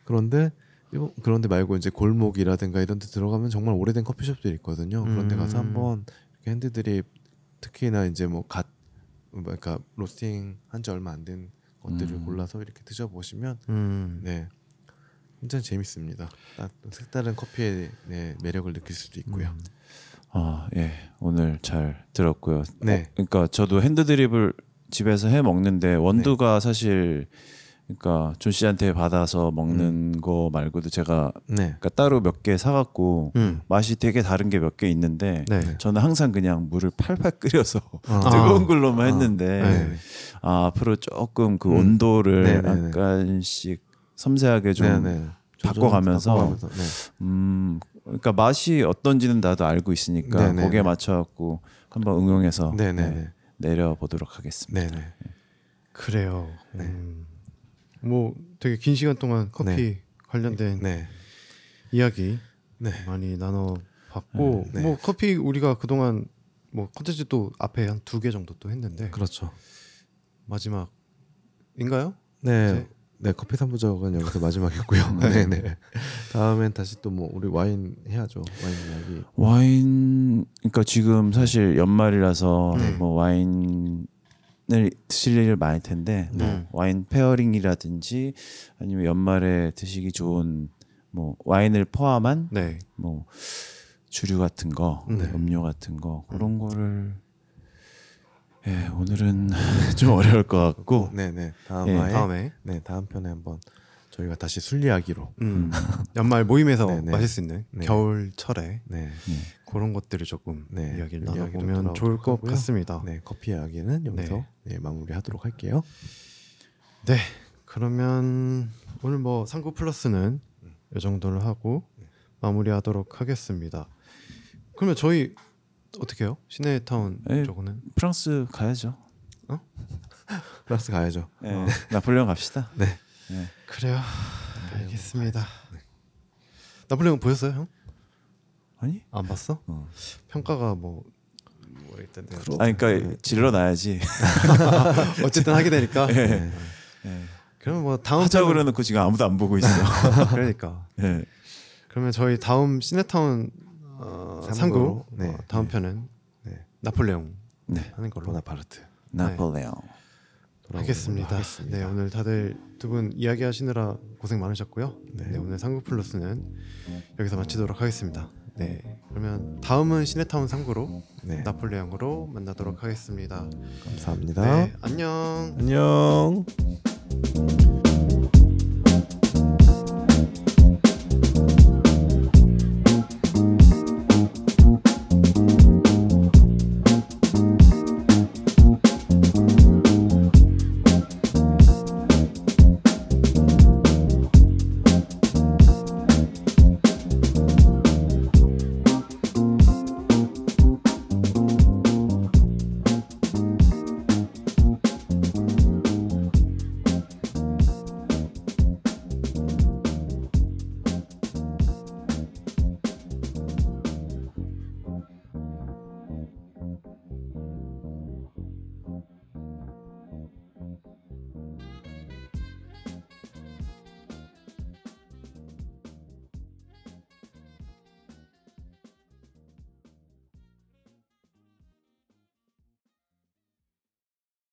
그런데 일본 그런데 말고 이제 골목이라든가 이런 데 들어가면 정말 오래된 커피숍들이 있거든요. 그런 데 가서 음. 한번 이렇게 hand drip이 특히나 이제 뭐 갓 그러니까 로스팅 한 지 얼마 안 된 것들을 음. 골라서 이렇게 드셔 보시면 음. 네. 굉장히 재밌습니다. 딱 색다른 커피의 네, 매력을 느낄 수도 있고요. 음. 아, 예. 오늘 잘 들었고요. 네. 어, 그러니까 저도 hand drip을 집에서 해 먹는데 원두가 사실 그러니까 존 씨한테 받아서 먹는 거 말고도 제가 네. 그러니까 따로 몇 개 사갖고 음. 맛이 되게 다른 게 몇 개 있는데 네. 저는 항상 그냥 물을 팔팔 *laughs* 끓여서 아. 뜨거운 걸로만 했는데 네. 아, 앞으로 조금 그 음. 온도를 네네네. 약간씩 섬세하게 좀 네, 네. 바꿔가면서 바꿔가면서, 네. 음, 그러니까 맛이 어떤지는 나도 알고 있으니까 네네네. 거기에 맞춰 갖고 한번 응용해서 네, 네, 네, 네. 내려 보도록 하겠습니다. 네, 네. 그래요. 네. 음. 뭐 되게 긴 시간 동안 커피 네. 관련된 네. 이야기 네. 많이 나눠 봤고 네. 뭐 커피 우리가 그동안 뭐 컨텐츠 또 앞에 한 두 개 정도 또 했는데 그렇죠. 마지막인가요? 네. 이제- 네, 커피 삼부작은 여기서 마지막이었고요. *laughs* 네, 네. 다음엔 다시 또 뭐 우리 와인 해야죠. 와인 이야기. 와인 그러니까 지금 사실 연말이라서 네. 뭐 와인을 드실 일이 많을 텐데 뭐 네. 와인 pairing이라든지 아니면 연말에 드시기 좋은 뭐 와인을 포함한 네. 뭐 주류 같은 거, 네. 음료 같은 거 그런 거를 예, 오늘은 *laughs* 좀 어려울 것 같고 네, 네. 다음 예, 다음에 네, 다음 편에 한번 저희가 다시 술 이야기로 음. 연말 모임에서 네, 네. 마실 수 있는 네. 겨울철에 네. 그런 것들을 조금 네, 이야기를 나눠보면 좋을 것 하고요. 같습니다. 네, 커피 이야기는 여기서 네. 네, 마무리하도록 할게요. 네, 그러면 오늘 뭐 상구 플러스는 이 정도를 하고 마무리하도록 하겠습니다. 그러면 저희 어떻게 해요? 시내타운 네. 쪽은 프랑스 가야죠. *laughs* 프랑스 가야죠. 예, 나폴레옹 갑시다. 네. 예. 그래요. 알겠습니다. 나폴레옹 보였어요, 형? 아니? 안 봤어? 어. 평가가 뭐 모르겠던데. 아니 그러니까 질러 놔야지. *laughs* 어쨌든 하게 되니까. 예. 네. 예. 그러면 뭐 다음 하자고 편은- 그래놓고 지금 아무도 안 보고 있어. *laughs* 그러니까. 예. 그러면 저희 다음 시내타운 어, 삼구로, 상구 네. 어, 다음 편은 네. 나폴레옹 네. 하는 걸로 보나파르트. 나폴레옹. 하겠습니다. 하겠습니다. 네 오늘 다들 두 분 이야기 하시느라 고생 많으셨고요. 네, 오늘 상구 플러스는 여기서 마치도록 하겠습니다. 네 그러면 다음은 시내타운 상구로 네. 나폴레옹으로 만나도록 하겠습니다. 감사합니다. 네 안녕. 안녕.